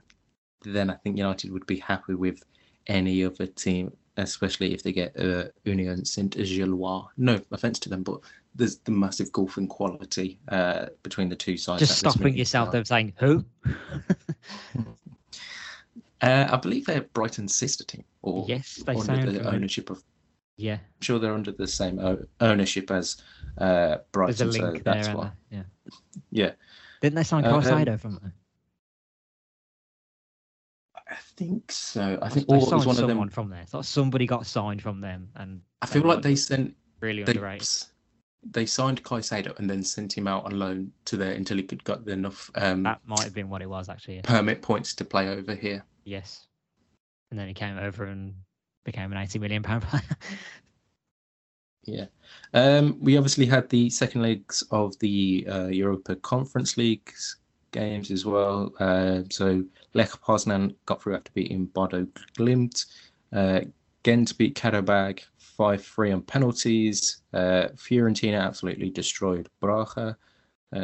Speaker 1: then I think United would be happy with any other team, especially if they get uh, Union Saint Gilloise. No offense to them, but there's the massive golfing quality uh, between the two sides.
Speaker 2: Just stopping yourself there saying who?
Speaker 1: Uh, I believe they're Brighton's sister team, or
Speaker 2: yes, they
Speaker 1: under the ownership of.
Speaker 2: Yeah,
Speaker 1: I'm sure they're under the same ownership as uh,
Speaker 2: there's a
Speaker 1: Brighton, so
Speaker 2: there.
Speaker 1: that's why.
Speaker 2: Yeah.
Speaker 1: Yeah,
Speaker 2: Didn't they sign
Speaker 1: Uh, um,
Speaker 2: from there?
Speaker 1: I think so. I
Speaker 2: They
Speaker 1: think or it was
Speaker 2: signed
Speaker 1: one of
Speaker 2: someone
Speaker 1: them.
Speaker 2: from there. Thought somebody got signed from them, and
Speaker 1: I feel like they sent
Speaker 2: really
Speaker 1: they,
Speaker 2: underrated.
Speaker 1: they signed Caicedo and then sent him out on loan to there until he could got enough um,
Speaker 2: That might have been what it was actually. yeah.
Speaker 1: permit points to play over here.
Speaker 2: Yes, and then he came over and became an eighty million pound player.
Speaker 1: Yeah. Um, we obviously had the second legs of the uh, Europa Conference League games as well. Uh, so Lech Poznan got through after beating Bodo Glimt. Uh, Ghent beat Karabag 5 3 on penalties. Uh, Fiorentina absolutely destroyed Braga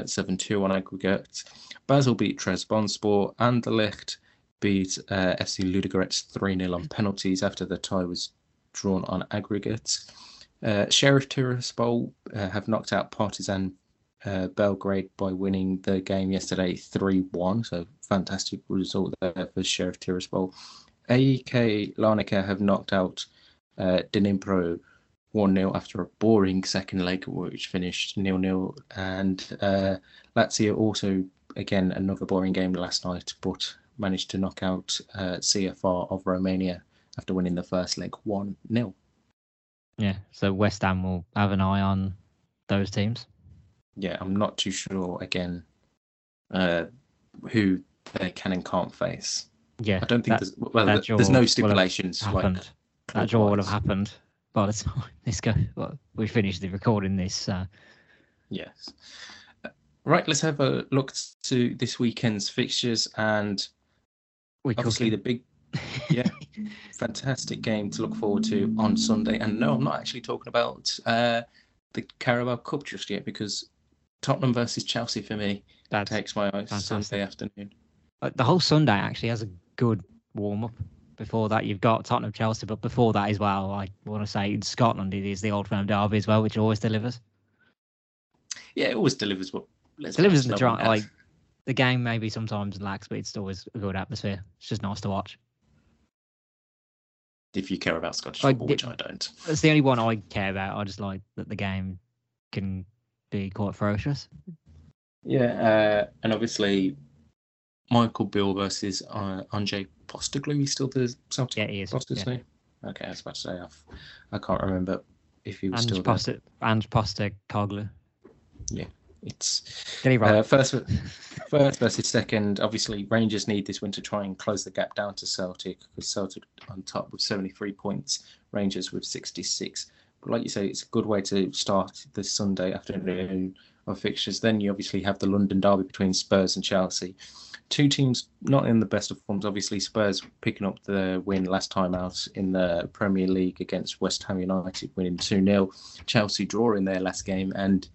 Speaker 1: 7 2 on aggregate. Basel beat Trabzonspor. Anderlecht beat uh, FC Ludogorets 3 0 on penalties after the tie was drawn on aggregate. Uh, Sheriff Tiraspol uh, have knocked out Partizan uh, Belgrade by winning the game yesterday 3 1. So, fantastic result there for Sheriff Tiraspol. AEK Larnaca have knocked out uh, Dnipro 1 0 after a boring second leg, which finished 0 0. And uh, Lazio also, again, another boring game last night, but managed to knock out uh, CFR of Romania after winning the first leg 1 0.
Speaker 2: Yeah, so West Ham will have an eye on those teams.
Speaker 1: yeah, I'm not too sure again uh, who they can and can't face.
Speaker 2: Yeah,
Speaker 1: I don't think
Speaker 2: that
Speaker 1: there's well, there's no stipulations like
Speaker 2: happened. that draw will have happened by the time this go. Well, we finished the recording this. Uh,
Speaker 1: Yes. Right, let's have a look to this weekend's fixtures and
Speaker 2: We
Speaker 1: obviously the big, yeah, fantastic game to look forward to on Sunday. And no, I'm not actually talking about uh, the Carabao Cup just yet because Tottenham versus Chelsea for me
Speaker 2: That's
Speaker 1: takes my eyes
Speaker 2: fantastic.
Speaker 1: Sunday afternoon.
Speaker 2: uh, the whole Sunday actually has a good warm up. Before that, you've got Tottenham, Chelsea, but before that as well, I want to say in Scotland it is the Old Firm derby as well, which always delivers.
Speaker 1: Yeah, it always delivers what
Speaker 2: delivers in the
Speaker 1: no one
Speaker 2: dra- like the game maybe sometimes lacks, but it's always a good atmosphere. It's just nice to watch.
Speaker 1: If you care about Scottish
Speaker 2: I
Speaker 1: football,
Speaker 2: did-
Speaker 1: which I don't.
Speaker 2: It's the only one I care about. I just like that the game can be quite ferocious.
Speaker 1: Yeah, uh, and obviously Michael Beale versus uh, Andre Postecoglou. He's still the Celtic
Speaker 2: Yeah, he is.
Speaker 1: boss,
Speaker 2: Yeah.
Speaker 1: isn't? Okay, I was about to say I've, I can't remember if he was
Speaker 2: And
Speaker 1: still there.
Speaker 2: Posta, and Posta Coglu.
Speaker 1: It's
Speaker 2: Get it right.
Speaker 1: uh, first, first versus second. Obviously, Rangers need this win to try and close the gap down to Celtic because Celtic on top with 73 points, Rangers with 66. But like you say, it's a good way to start this Sunday afternoon of fixtures. Then you obviously have the London derby between Spurs and Chelsea. Two teams not in the best of forms. Obviously, Spurs picking up the win last time out in the Premier League against West Ham United, winning 2 0. Chelsea drawing their last game. And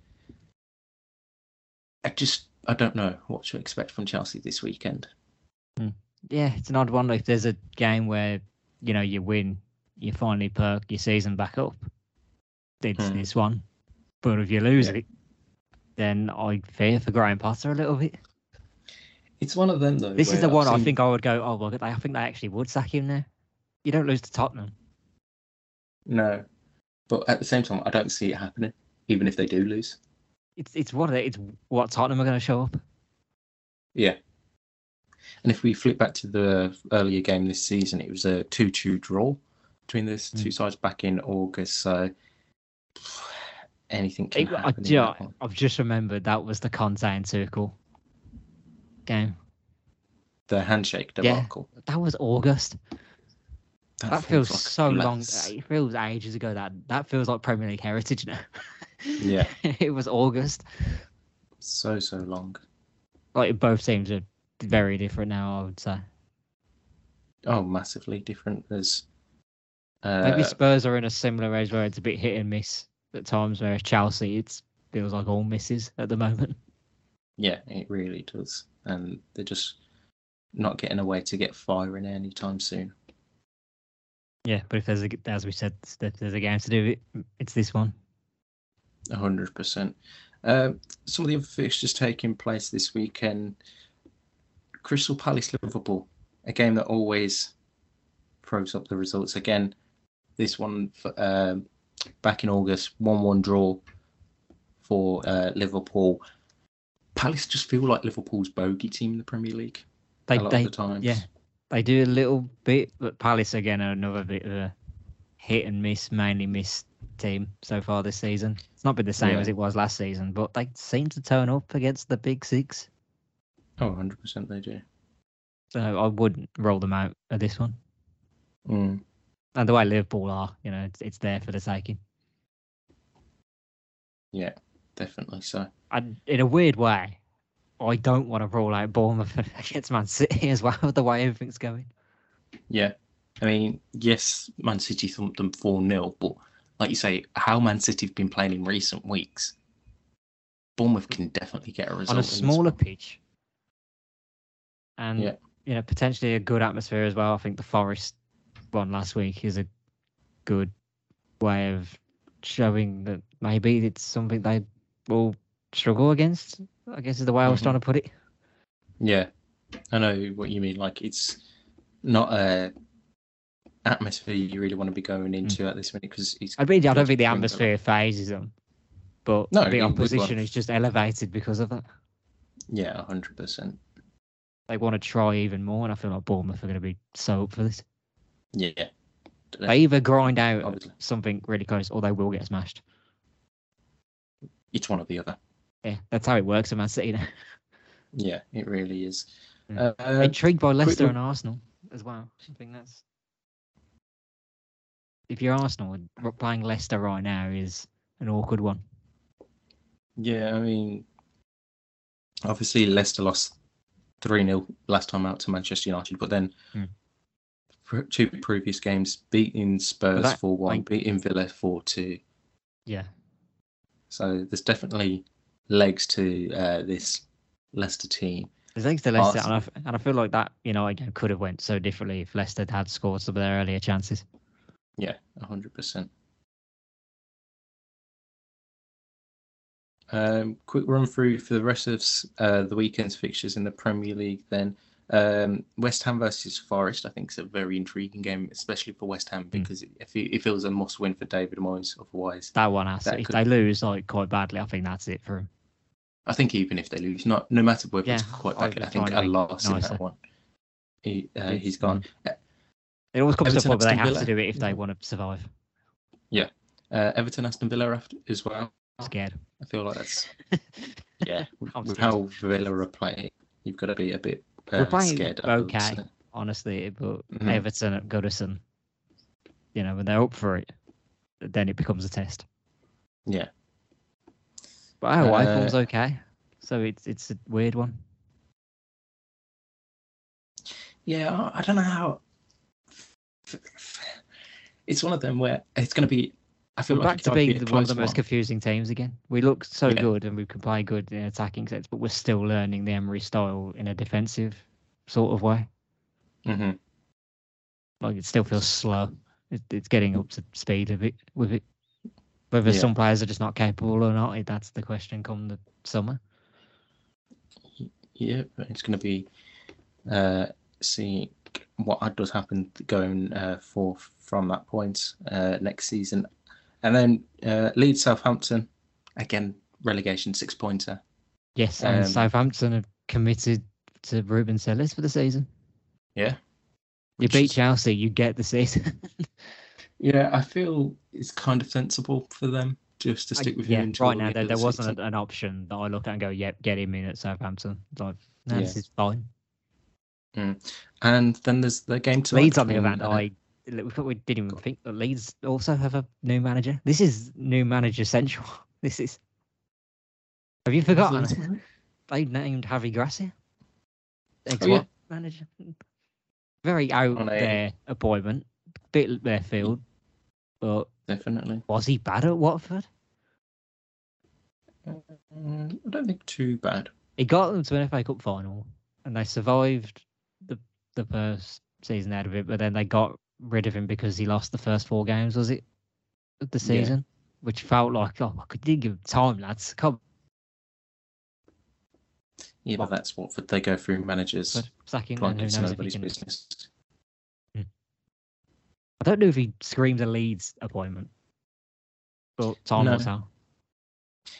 Speaker 1: I just, I don't know what to expect from Chelsea this weekend.
Speaker 2: yeah, it's an odd one. If there's a game where you know you win, you finally perk your season back up. It's
Speaker 1: Hmm.
Speaker 2: this one, but if you lose
Speaker 1: Yeah.
Speaker 2: it, then I fear for Graham Potter a little bit.
Speaker 1: It's one of them, though.
Speaker 2: This is the
Speaker 1: I've
Speaker 2: one I think I would go. Oh well, I think they actually would sack him there. You don't lose to Tottenham.
Speaker 1: No. But at the same time, I don't see it happening, even if they do lose.
Speaker 2: It's it's what it- it's what Tottenham are going to show up.
Speaker 1: Yeah. And if we flip back to the earlier game this season, it was a 2 2 draw between those two
Speaker 2: Mm.
Speaker 1: sides back in August. So anything can
Speaker 2: It- I,
Speaker 1: happen. in
Speaker 2: you know,
Speaker 1: that.
Speaker 2: I've just remembered that was the Conte and Tuchel game.
Speaker 1: The handshake
Speaker 2: Yeah.
Speaker 1: debacle.
Speaker 2: That was August. That, feels,
Speaker 1: like
Speaker 2: so long. It feels ages ago. That that feels like Premier League heritage now.
Speaker 1: Yeah.
Speaker 2: it was August.
Speaker 1: So, so long.
Speaker 2: Like both teams are very different now. I would say.
Speaker 1: Oh, massively different. There's. Uh,
Speaker 2: Maybe Spurs are in a similar age where it's a bit hit and miss at times. Whereas Chelsea, it feels like all misses at the moment.
Speaker 1: Yeah, it really does. And they're just not getting a way to get firing anytime soon.
Speaker 2: Yeah, but if there's a, as we said, if there's a game to do it, it's this one.
Speaker 1: A hundred percent. Um, some of the other fixtures taking place this weekend. Crystal Palace Liverpool, a game that always throws up the results. Again, this one um, back in August, one-one draw for uh, Liverpool. Palace just feel like Liverpool's bogey team in the Premier League
Speaker 2: They
Speaker 1: a lot
Speaker 2: they
Speaker 1: of the times.
Speaker 2: yeah. they do a little bit, but Palace again are another bit of a hit and miss, mainly miss team so far this season. It's not been the same
Speaker 1: Yeah.
Speaker 2: as it was last season, but they seem to turn up against the big six.
Speaker 1: Oh, 100 percent they do.
Speaker 2: So I wouldn't roll them out at this one.
Speaker 1: Mm.
Speaker 2: And the way Liverpool are, you know, it's, it's there for the taking.
Speaker 1: Yeah, definitely so.
Speaker 2: And in a weird way, I don't want to roll out Bournemouth against Man City as well, the way everything's going.
Speaker 1: Yeah. I mean, yes, Man City thumped them 4 0, but like you say, how Man City have been playing in recent weeks, Bournemouth can definitely get a result.
Speaker 2: on a smaller pitch. And
Speaker 1: Yeah.
Speaker 2: you know, potentially a good atmosphere as well. I think the Forest one last week is a good way of showing that maybe it's something they will struggle against. I guess is the way I was
Speaker 1: Mhm.
Speaker 2: trying to put it.
Speaker 1: Yeah, I know what you mean. Like, it's not a atmosphere you really want to be going into at this minute because.
Speaker 2: I mean, I don't think the atmosphere phases them, but
Speaker 1: No,
Speaker 2: the opposition is just elevated because of that.
Speaker 1: Yeah, 100%.
Speaker 2: They want to try even more, and I feel like Bournemouth are going to be so up for this.
Speaker 1: Yeah.
Speaker 2: They either grind out
Speaker 1: Obviously.
Speaker 2: something really close, or they will get smashed.
Speaker 1: It's one or the other.
Speaker 2: Yeah, that's how it works at Man City now.
Speaker 1: Yeah, it really is.
Speaker 2: Mm.
Speaker 1: Uh,
Speaker 2: Intrigued by Leicester
Speaker 1: look-
Speaker 2: and Arsenal as well. I think that's if you're Arsenal, playing Leicester right now is an awkward one.
Speaker 1: Yeah, I mean, obviously Leicester lost 3 0 last time out to Manchester United, but then pr- two previous games beating Spurs 4 1,
Speaker 2: like-
Speaker 1: beating Villa 4 2.
Speaker 2: Yeah.
Speaker 1: So there's definitely legs to uh, this Leicester team.
Speaker 2: There's thanks to Leicester, and I, and I feel like that you know again could have went so differently if Leicester had scored some of their earlier chances.
Speaker 1: Yeah, 100%. Um, quick run through for the rest of uh, the weekend's fixtures in the Premier League. Then um, West Ham versus Forest, I think, is a very intriguing game, especially for West Ham because it, if it, it feels a must-win for David Moyes. Otherwise,
Speaker 2: That one has
Speaker 1: That
Speaker 2: to. If they lose like quite badly, I think that's it for him.
Speaker 1: I think even if they lose, not no matter whether it's
Speaker 2: Yeah,
Speaker 1: quite
Speaker 2: I
Speaker 1: badly, I think a loss in that one. He, uh, he's gone.
Speaker 2: It always comes to
Speaker 1: Everton,
Speaker 2: a point where they
Speaker 1: Aston
Speaker 2: have to do it if they want to survive.
Speaker 1: Uh, Everton, Aston Villa after, as well.
Speaker 2: Scared.
Speaker 1: I feel like that's yeah. with,
Speaker 2: I'm
Speaker 1: with
Speaker 2: scared.
Speaker 1: how Villa are playing, you've got to be a bit uh,
Speaker 2: We're playing
Speaker 1: scared.
Speaker 2: Okay.
Speaker 1: say.
Speaker 2: honestly, but
Speaker 1: Mhm.
Speaker 2: Everton at Goodison, you know, when they're up for it, then it becomes a test.
Speaker 1: Yeah.
Speaker 2: But our away
Speaker 1: Uh,
Speaker 2: form's okay, so it's it's a weird one.
Speaker 1: Yeah, I- I don't know how. It's one of them where it's going to be. I feel
Speaker 2: We're
Speaker 1: like
Speaker 2: back to
Speaker 1: be
Speaker 2: being the, one of the most
Speaker 1: one.
Speaker 2: confusing teams again. We look so
Speaker 1: Yeah.
Speaker 2: good and we can play good in attacking sets, but we're still learning the Emery style in a defensive sort of way.
Speaker 1: Mm-hmm.
Speaker 2: Like it still feels slow. It, it's getting up to speed a bit with it. Whether
Speaker 1: Yeah.
Speaker 2: some players are just not capable or not, that's the question come the summer.
Speaker 1: Yeah, it's going to be uh, seeing what does happen going uh, forth from that point uh, next season, and then uh, Leeds Southampton again relegation six pointer.
Speaker 2: Yes, and
Speaker 1: Um,
Speaker 2: Southampton have committed to Ruben Selles for the season.
Speaker 1: Yeah,
Speaker 2: You beat Chelsea, you get the season.
Speaker 1: Yeah, I feel it's kind of sensible for them just to stick with
Speaker 2: yeah,
Speaker 1: him until
Speaker 2: right now there, there wasn't an option that I look at and go, yep, get him in at Southampton. Like, no, this is fine.
Speaker 1: And then there's the game tonight.
Speaker 2: Leeds, on the other hand, I we didn't even think that Leeds also have a new manager. This is new manager central. This is. Have you forgotten? They named Javi Gracia. Ex
Speaker 1: Oh, yeah.
Speaker 2: manager. Very out
Speaker 1: On a-
Speaker 2: there appointment. Bit left field. But
Speaker 1: Definitely.
Speaker 2: was he bad at Watford?
Speaker 1: Mm, I don't think too bad.
Speaker 2: He got them to an FA Cup final and they survived the first season out of it, but then they got rid of him because he lost the first four games, was it? Of the
Speaker 1: Yeah.
Speaker 2: season? Which felt like, oh, I could give him time, lads. Come
Speaker 1: Yeah, but that's what they go through managers.
Speaker 2: on, sack him,
Speaker 1: Like
Speaker 2: who
Speaker 1: it's
Speaker 2: knows if he
Speaker 1: nobody's
Speaker 2: can.
Speaker 1: business. Hmm.
Speaker 2: I don't know if he screams a Leeds appointment, but time
Speaker 1: No.
Speaker 2: will tell.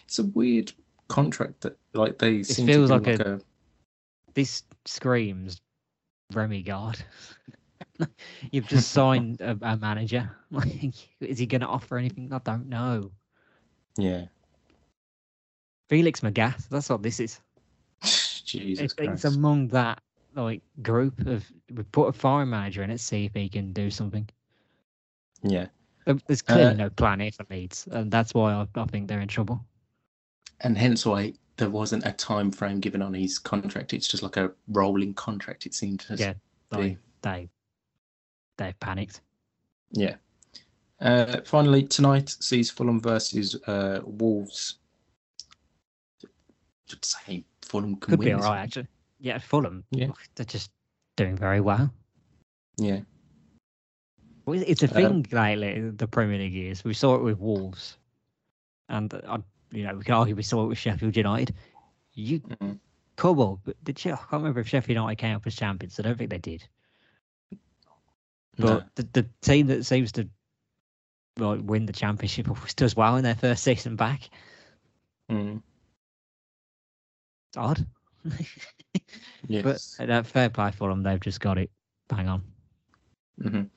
Speaker 1: It's a weird contract that like they seem
Speaker 2: feels
Speaker 1: to
Speaker 2: like
Speaker 1: like
Speaker 2: a-
Speaker 1: a,
Speaker 2: This screams Remi Garde. You've just signed a, a manager. Like, is he going to offer anything? I don't know.
Speaker 1: yeah.
Speaker 2: Felix Magath. That's what this is.
Speaker 1: Jesus
Speaker 2: It's,
Speaker 1: Christ.
Speaker 2: it's among that like group of we put a foreign manager in it, see if he can do something.
Speaker 1: Yeah.
Speaker 2: There's clearly
Speaker 1: Uh,
Speaker 2: no plan A for Leeds, and that's why I, I think they're in trouble.
Speaker 1: And hence why there wasn't a time frame given on his contract. It's just like a rolling contract. It seemed to
Speaker 2: Yeah. They they they panicked.
Speaker 1: Yeah. Uh, finally, tonight sees Fulham versus uh, Wolves. Just say Fulham can
Speaker 2: Could
Speaker 1: win.
Speaker 2: be alright actually. Yeah, Fulham.
Speaker 1: Yeah.
Speaker 2: they're just doing very well.
Speaker 1: Yeah.
Speaker 2: Well, it's- a
Speaker 1: Um,
Speaker 2: thing lately. The Premier League is. We saw it with Wolves, and I, you know, we can argue we saw it with Sheffield United. You
Speaker 1: Mhm.
Speaker 2: couple, but did she, I can't remember if Sheffield United came up as champions. I don't think they did.
Speaker 1: No.
Speaker 2: But the, the team that seems to like win the championship always does well in their first season back.
Speaker 1: Mm.
Speaker 2: It's odd.
Speaker 1: Yes.
Speaker 2: But uh, fair play for them. They've just got it bang on.
Speaker 1: Mhm.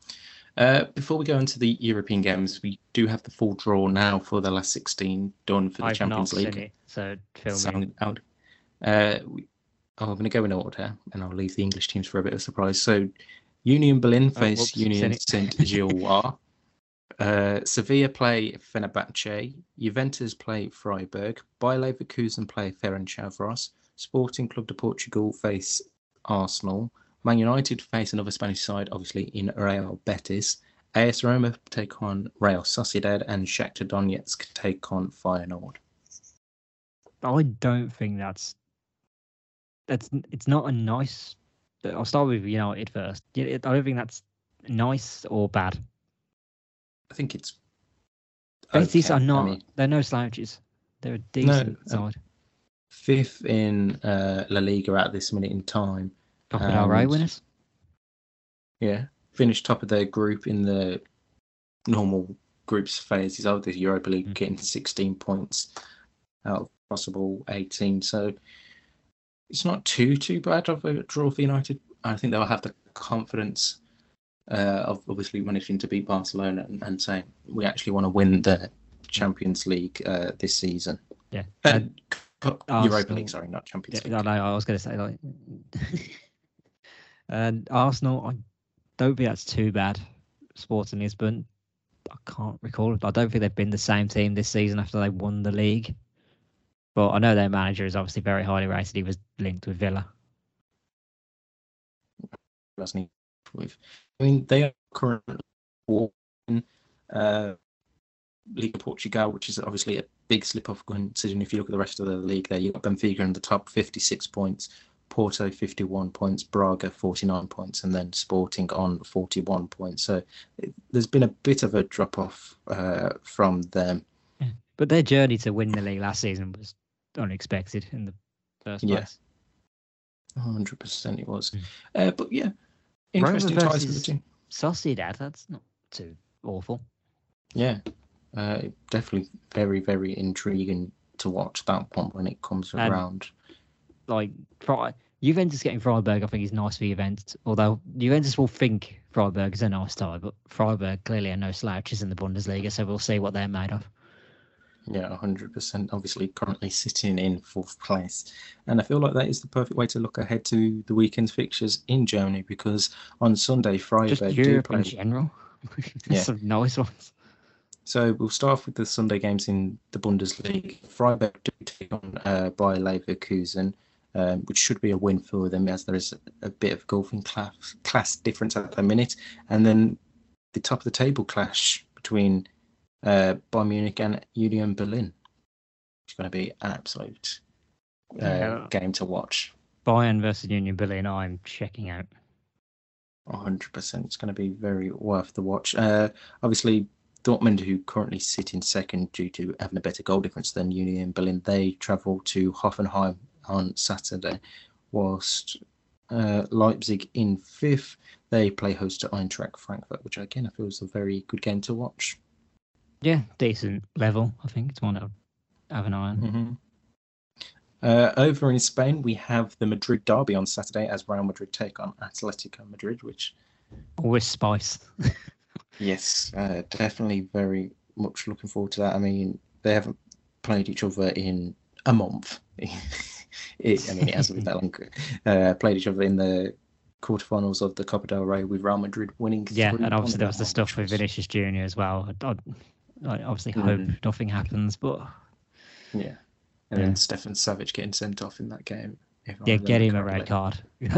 Speaker 1: Uh, before we go into the European games, we do have the full draw now for the last 16 done for the
Speaker 2: I've
Speaker 1: Champions
Speaker 2: not
Speaker 1: League.
Speaker 2: seen it, so film me.
Speaker 1: Sound out. Uh, oh, I'm going to go in order, and I'll leave the English teams for a bit of surprise. So, Union Berlin
Speaker 2: Oh,
Speaker 1: face
Speaker 2: whoops,
Speaker 1: Union. Saint Gilloise. uh, Sevilla play Fenerbahce. Juventus play Freiburg. Bayer Leverkusen play Ferencvaros. Sporting Club de Portugal face Arsenal. Man United face another Spanish side, obviously in Real Betis. AS Roma take on Real Sociedad, and Shakhtar Donetsk take on Feyenoord.
Speaker 2: I don't think that's that's it's not a nice. I'll start with United first. I don't think that's nice or bad.
Speaker 1: I think it's
Speaker 2: Betis
Speaker 1: okay.
Speaker 2: are not.
Speaker 1: I mean,
Speaker 2: they're no slouches. They're a decent
Speaker 1: um,
Speaker 2: side.
Speaker 1: fifth in uh, La Liga at this minute in time.
Speaker 2: Copa del Rey
Speaker 1: and-
Speaker 2: winners.
Speaker 1: Yeah, finished top of their group in the normal groups phases of the Europa League,
Speaker 2: Mm.
Speaker 1: getting 16 points out of possible 18. So it's not too too bad of a draw for United. I think they'll have the confidence uh, of obviously managing to beat Barcelona and, and saying we actually want to win the Champions League uh, this season.
Speaker 2: Yeah.
Speaker 1: Uh,
Speaker 2: And
Speaker 1: Cup- Europa League, sorry, not Champions
Speaker 2: Yeah,
Speaker 1: League.
Speaker 2: I know. I was going to say like, and Arsenal. I don't think that's too bad. Sporting Lisbon. I can't recall. I don't think they've been the same team this season after they won the league. But I know their manager is obviously very highly rated. He was linked with Villa.
Speaker 1: he? With, I mean, they are currently in uh, Liga Portugal, which is obviously a big slip off considering if you look at the rest of the league there, you've got Benfica in the top 56 points, Porto 51 points, Braga 49 points, and then Sporting on 41 points. So it, there's been a bit of a drop off uh, from them.
Speaker 2: But their journey to win the league last season was unexpected in the first
Speaker 1: Yeah.
Speaker 2: place.
Speaker 1: 100% it was.
Speaker 2: Mm.
Speaker 1: Uh, but yeah,
Speaker 2: Roma
Speaker 1: interesting ties for the
Speaker 2: versus-
Speaker 1: team.
Speaker 2: Sociedad, that's not too awful.
Speaker 1: Yeah, uh, definitely very, very intriguing to watch that one when it comes
Speaker 2: And-
Speaker 1: around.
Speaker 2: Like Fri- Juventus getting Freiburg, I think is nice for Juventus. Although Juventus will think Freiburg is a nice tie, but Freiburg clearly are no slouches in the Bundesliga, so we'll see what they're made of.
Speaker 1: Yeah, 100%. Obviously, currently sitting in fourth place. And I feel like that is the perfect way to look ahead to the weekend's fixtures in Germany because on Sunday,
Speaker 2: Just
Speaker 1: Freiburg do
Speaker 2: Europe
Speaker 1: play.
Speaker 2: in general.
Speaker 1: Yeah.
Speaker 2: Some nice ones.
Speaker 1: So we'll start off with the Sunday games in the Bundesliga. Freiburg do take on uh, Bayer Leverkusen, um, which should be a win for them as there is a, bit of golfing class, class difference at the minute. And then the top of the table clash between uh, Bayern Munich and Union Berlin. It's going to be an absolute uh,
Speaker 2: Yeah.
Speaker 1: game to watch.
Speaker 2: Bayern versus Union Berlin, I'm checking out.
Speaker 1: 100%. It's going to be very worth the watch. Uh, obviously, Dortmund, who currently sit in second due to having a better goal difference than Union Berlin, they travel to Hoffenheim on Saturday, whilst uh, Leipzig in fifth, they play host to Eintracht Frankfurt, which again I feel is a very good game to watch.
Speaker 2: Yeah, decent level. I think it's one to have an eye on.
Speaker 1: hmm Uh, over in Spain, we have the Madrid derby on Saturday as Real Madrid take on Atletico Madrid, which
Speaker 2: Always spice.
Speaker 1: Yes, uh, definitely very much looking forward to that. I mean, they haven't played each other in a month. it, I mean, it hasn't been that long. Uh, played each other in the quarterfinals of the Copa del Rey with Real Madrid winning.
Speaker 2: Yeah, and obviously there was the stuff with Vinicius Junior as well. I, obviously hope
Speaker 1: Mhm.
Speaker 2: nothing happens, but
Speaker 1: Yeah, and
Speaker 2: Yeah.
Speaker 1: then Stefan Savić getting sent off in that game.
Speaker 2: yeah, get him a red card.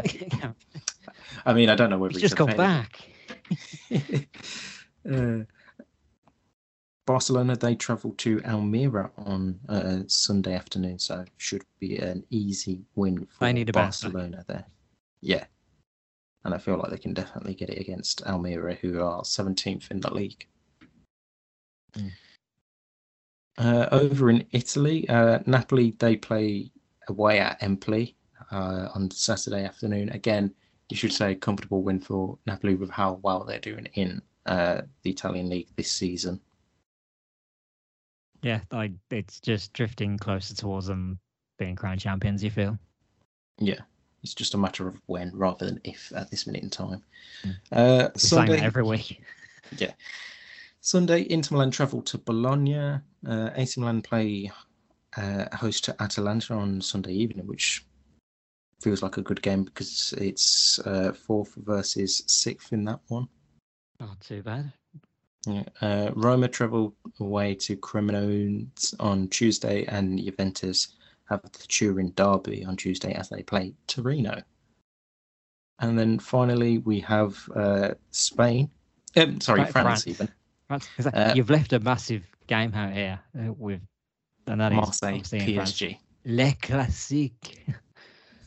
Speaker 1: I mean, I don't know whether
Speaker 2: He's
Speaker 1: he's
Speaker 2: just got back.
Speaker 1: uh, Barcelona they travel to Almeria on uh, Sunday afternoon, so should be an easy win for
Speaker 2: They need a.
Speaker 1: Barcelona there. Yeah, and I feel like they can definitely get it against Almeria, who are 17th in the league.
Speaker 2: Mm.
Speaker 1: Uh, over in Italy, uh, Napoli they play away at Empoli uh, on Saturday afternoon. Again, you should say comfortable win for Napoli with how well they're doing in uh, the Italian league this season.
Speaker 2: Yeah, like it's just drifting closer towards them being crowned champions. You feel?
Speaker 1: Yeah, it's just a matter of when rather than if at this minute in time.
Speaker 2: Mm.
Speaker 1: Uh,
Speaker 2: We're
Speaker 1: Sunday,
Speaker 2: every week.
Speaker 1: Yeah, Sunday, Inter Milan travel to Bologna. Uh, AC Milan play uh, host to Atalanta on Sunday evening, which feels like a good game because it's uh, fourth versus sixth in that one.
Speaker 2: Not too bad.
Speaker 1: Yeah. Uh, Roma travel away to Cremonese on Tuesday, and Juventus have the Turin Derby on Tuesday as they play Torino. And then finally, we have uh, Spain. Um, sorry,
Speaker 2: Right,
Speaker 1: France,
Speaker 2: France.
Speaker 1: even.
Speaker 2: That-
Speaker 1: Uh,
Speaker 2: you've left a massive game out here uh, with, and that
Speaker 1: Marseille. PSG.
Speaker 2: Le Classique.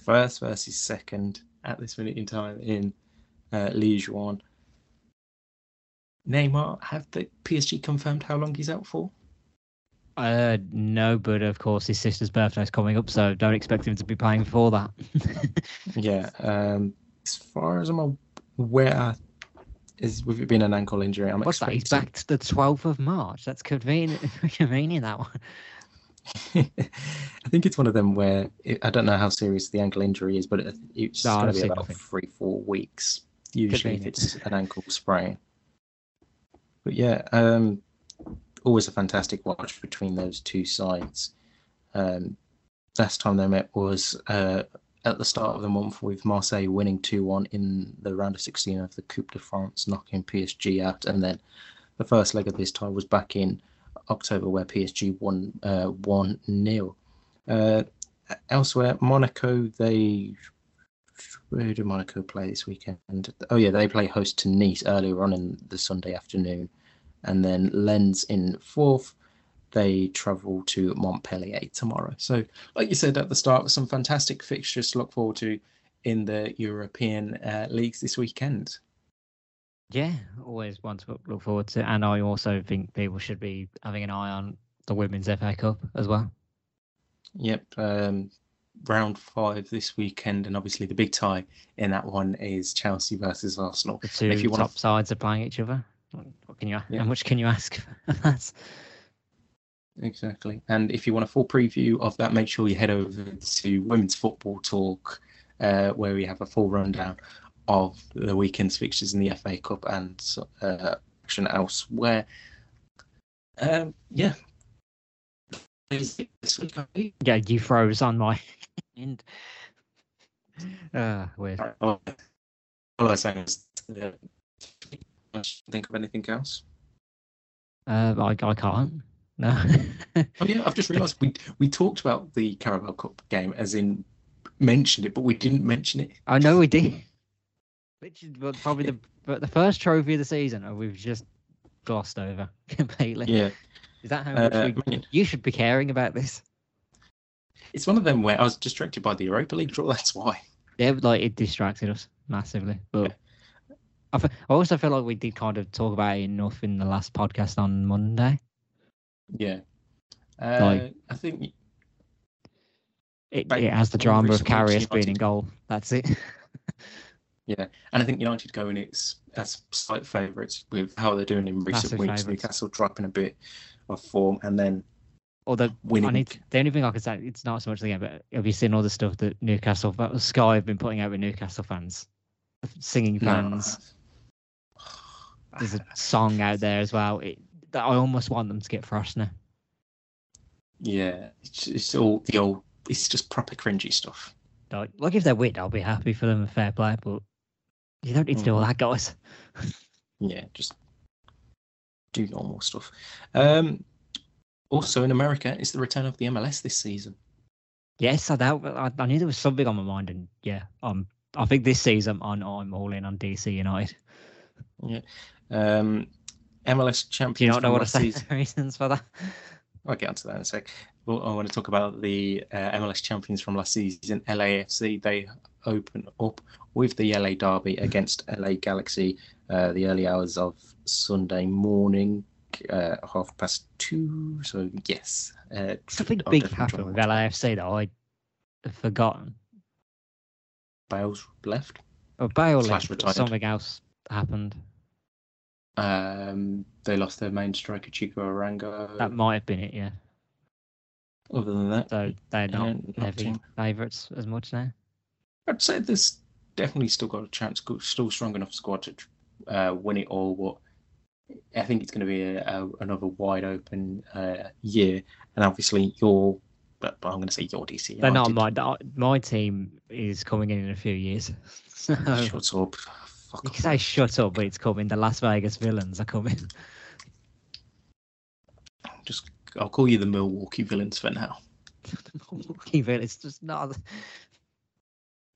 Speaker 1: First versus second at this minute in time in uh, Ligue 1. Neymar, have the PSG confirmed how long he's out for?
Speaker 2: Uh, no, but of course his sister's birthday's coming up, so don't expect him to be playing for that.
Speaker 1: Yeah. Um, as far as I'm aware, is with it being an ankle injury, I'm
Speaker 2: What's that? He's
Speaker 1: expecting.
Speaker 2: back to the 12th of March. That's convenient. convenient that one.
Speaker 1: I think it's one of them where it, I don't know how serious the ankle injury is, but it, it's
Speaker 2: No,
Speaker 1: going to be
Speaker 2: seen
Speaker 1: about
Speaker 2: nothing.
Speaker 1: three, four weeks usually if it's an ankle sprain. But yeah, um, always a fantastic watch between those two sides. Um, last time they met was uh, at the start of the month with Marseille winning 2 1 in the round of 16 of the Coupe de France, knocking PSG out. And then the first leg of this tie was back in October, where PSG won uh, 1 0. Uh, elsewhere, Monaco, they. Where do Monaco play this weekend? Oh, yeah, they play host to Nice earlier on in the Sunday afternoon. And then Lens in fourth they travel to Montpellier tomorrow. So, like you said at the start, some fantastic fixtures to look forward to in the European uh, leagues this weekend.
Speaker 2: Yeah, always one to look forward to. And I also think people should be having an eye on the Women's FA Cup as well.
Speaker 1: Yep, um, round five this weekend, and obviously the big tie in that one is Chelsea versus Arsenal.
Speaker 2: The two
Speaker 1: If you
Speaker 2: top sides are playing each other. What can you?
Speaker 1: Yeah.
Speaker 2: How much can you ask? for that?
Speaker 1: Exactly. And if you want a full preview of that, make sure you head over to Women's Football Talk, uh, where we have a full rundown of the weekend's fixtures in the FA Cup and uh, action elsewhere. Um, yeah. Is it this week, I think?
Speaker 2: Yeah, you froze on my end. Uh, weird.
Speaker 1: Oh, all I was saying was, uh, think of anything else?
Speaker 2: Uh, I, I can't. No.
Speaker 1: Oh yeah, I've just realised we we talked about the Carabao Cup game as in mentioned it, but we didn't mention it.
Speaker 2: I know we did. Which is probably the but the first trophy of the season, and we've just glossed over completely.
Speaker 1: Yeah,
Speaker 2: Is that how much
Speaker 1: Uh,
Speaker 2: we, you should be caring about this?
Speaker 1: it's one of them where I was distracted by the Europa League draw. That's why.
Speaker 2: Yeah, like it distracted us massively. But I, fe- I also feel like we did kind of talk about it enough in the last podcast on Monday.
Speaker 1: Yeah, uh,
Speaker 2: Like-
Speaker 1: I think
Speaker 2: It, it has the drama of Karius being in goal. That's it.
Speaker 1: yeah, and I think United going it's as slight favourites with how they're doing in recent
Speaker 2: Massive
Speaker 1: weeks.
Speaker 2: favourites.
Speaker 1: Newcastle dropping a bit of form and then
Speaker 2: Although
Speaker 1: winning.
Speaker 2: I need the only thing I can say it's not so much the game, but have you seen all the stuff that Newcastle Sky have been putting out with Newcastle fans, singing
Speaker 1: No.
Speaker 2: fans? There's a song out there as well. It, that I almost want them to get frost now.
Speaker 1: Yeah, it's, it's all the old. It's just proper cringy stuff.
Speaker 2: Like, like if they win, I'll be happy for them. Fair play, but you don't need to do all mm-hmm. that, guys.
Speaker 1: yeah, just do normal stuff. Um, also in America, it's the return of the MLS this season.
Speaker 2: Yes, I doubt. I, I knew there was something on my mind, and yeah, um, I think this season I'm, I'm all in on DC United.
Speaker 1: Yeah, um, MLS champions.
Speaker 2: Do you not know what
Speaker 1: last
Speaker 2: say?
Speaker 1: season-
Speaker 2: Reasons for that?
Speaker 1: I'll get onto that in a sec. Well, I want to talk about the uh, MLS champions from last season, LAFC. They open up with the LA Derby against LA Galaxy, uh, the early hours of Sunday morning, uh, half past two. So yes, uh,
Speaker 2: Something big happened with LAFC that I'd forgotten.
Speaker 1: Bales left.
Speaker 2: Or Bale
Speaker 1: Slash
Speaker 2: left,
Speaker 1: retired.
Speaker 2: something else happened.
Speaker 1: Um, they lost their main striker Chicho Arango.
Speaker 2: That might have been it, yeah.
Speaker 1: Other than that,
Speaker 2: So they're not
Speaker 1: Yeah, not
Speaker 2: heavy favourites as much now.
Speaker 1: I'd say there's definitely still got a chance, still strong enough squad to uh, win it all. But I think it's going to be a, a, another wide open uh, year, and obviously your, but but I'm going to say your DC.
Speaker 2: They're not my my team is coming in in a few years. So
Speaker 1: Shut up. Fuck
Speaker 2: you can say shut up, but it's coming. The Las Vegas villains are coming.
Speaker 1: Just I'll call you the Milwaukee villains for now.
Speaker 2: It's just not.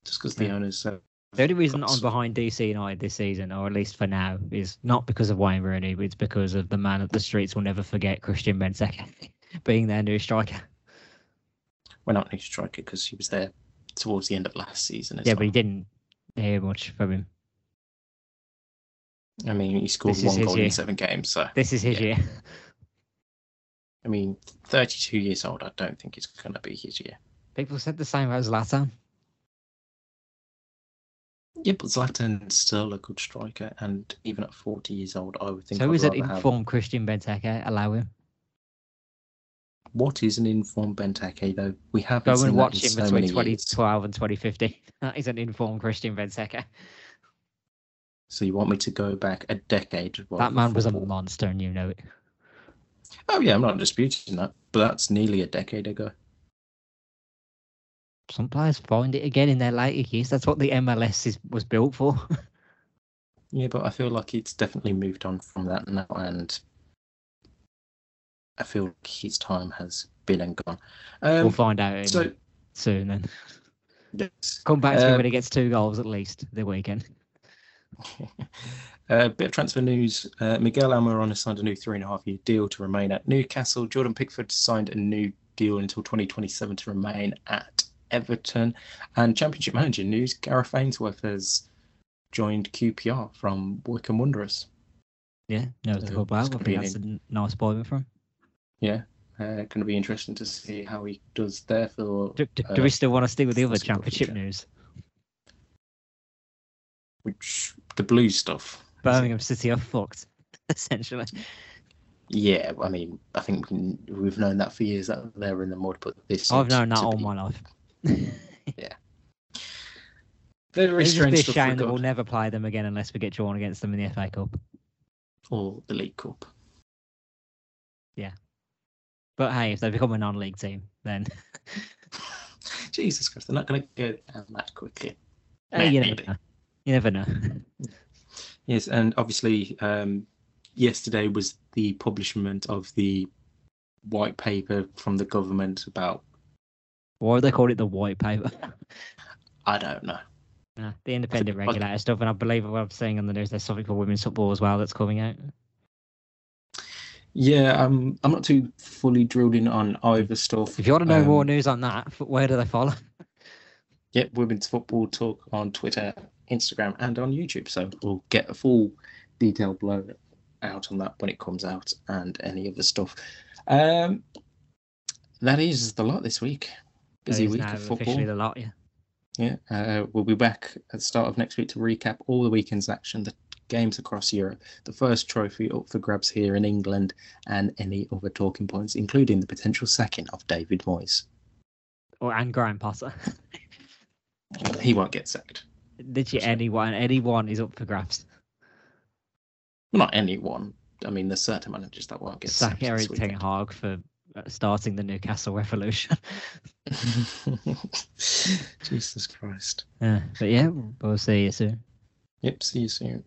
Speaker 1: Just because the owners. Uh,
Speaker 2: The only reason I'm behind DC United this season, or at least for now, is not because of Wayne Rooney, but it's because of the man of the streets will never forget Christian Benteke being their new striker.
Speaker 1: well, not new striker because he was there towards the end of last season. As
Speaker 2: Yeah,
Speaker 1: well.
Speaker 2: but he didn't hear much from him.
Speaker 1: I mean, he scored one goal
Speaker 2: year.
Speaker 1: in seven games. So,
Speaker 2: This is his
Speaker 1: Yeah.
Speaker 2: year.
Speaker 1: I mean, 32 years old, I don't think it's going to be his year.
Speaker 2: People said the same about Zlatan.
Speaker 1: Yeah, but Zlatan's still a good striker, and even at 40 years old, I would think.
Speaker 2: So
Speaker 1: I'd
Speaker 2: is it
Speaker 1: rather have-
Speaker 2: informed Christian Benteke allow him?
Speaker 1: What is an informed Benteke, though? We haven't
Speaker 2: Go and watch him
Speaker 1: so
Speaker 2: between
Speaker 1: many years.
Speaker 2: 2012 and 2015. That is an informed Christian Benteke.
Speaker 1: So you want me to go back a decade?
Speaker 2: That man was a monster, and you know it.
Speaker 1: Oh yeah, I'm not disputing that, but that's nearly a decade ago.
Speaker 2: Some players find it again in their later years. That's what the MLS is was built for.
Speaker 1: Yeah, but I feel like it's definitely moved on from that now, and I feel like his time has been and gone.
Speaker 2: we'll
Speaker 1: Um,
Speaker 2: find out
Speaker 1: so
Speaker 2: soon. Then
Speaker 1: yes.
Speaker 2: come back to me
Speaker 1: Um,
Speaker 2: when he gets two goals at least the weekend.
Speaker 1: A bit of transfer news. Uh, Miguel Almiron has signed a new three and a half year deal to remain at Newcastle. Jordan Pickford signed a new deal until 2027 to remain at Everton. And Championship manager news Gareth Ainsworth has joined QPR from Wycombe Wanderers.
Speaker 2: Yeah, no, it's a good player. I
Speaker 1: it's gonna
Speaker 2: think that's a nice appointment from. him.
Speaker 1: Yeah, uh, going to be interesting to see how he does there for
Speaker 2: Do, do,
Speaker 1: Uh,
Speaker 2: do we still want to stick with the other
Speaker 1: for
Speaker 2: championship
Speaker 1: Jack.
Speaker 2: news?
Speaker 1: which the blue stuff.
Speaker 2: Birmingham City are fucked, essentially.
Speaker 1: Yeah, I mean, I think we can, we've known that for years that they're in the mud, but this.
Speaker 2: I've known that all
Speaker 1: be
Speaker 2: my life.
Speaker 1: Very
Speaker 2: It's just
Speaker 1: strange
Speaker 2: be a shame that we'll never play them again unless we get drawn against them in the FA Cup.
Speaker 1: or the League Cup. Yeah.
Speaker 2: But hey, if they become a non-league team, then
Speaker 1: Jesus Christ, they're not going to go down that quickly.
Speaker 2: eh, you never know. You never know.
Speaker 1: Yes, and obviously, um, yesterday was the publishment of the white paper from the government about.
Speaker 2: Why would they call it the white paper?
Speaker 1: I don't know.
Speaker 2: Nah, the independent
Speaker 1: like-
Speaker 2: regulator stuff, and I believe what I'm seeing on the news, there's something for women's football as well that's coming out.
Speaker 1: Yeah, um, I'm not too fully drilled in on either stuff.
Speaker 2: If you want to know more
Speaker 1: Um,
Speaker 2: news on that, where do they follow?
Speaker 1: yeah, Women's Football Talk on Twitter, Instagram, and on YouTube. So we'll get a full detail blow out on that when it comes out and any other stuff. Um, that is the lot this week. Busy week of football.
Speaker 2: The lot, yeah.
Speaker 1: Yeah, uh, we'll be back at the start of next week to recap all the weekend's action, the games across Europe, the first trophy up for grabs here in England, and any other talking points, including the potential sacking of David Moyes.
Speaker 2: Or and Graham Potter.
Speaker 1: He won't get sacked.
Speaker 2: Literally
Speaker 1: Sure.
Speaker 2: anyone, anyone is up for grabs.
Speaker 1: Well, not anyone. I mean, there's certain managers that won't get sacked. this
Speaker 2: Eric Ten. Hag for starting the Newcastle Revolution.
Speaker 1: Jesus Christ.
Speaker 2: yeah, but yeah, we'll see you soon.
Speaker 1: Yep, see you soon.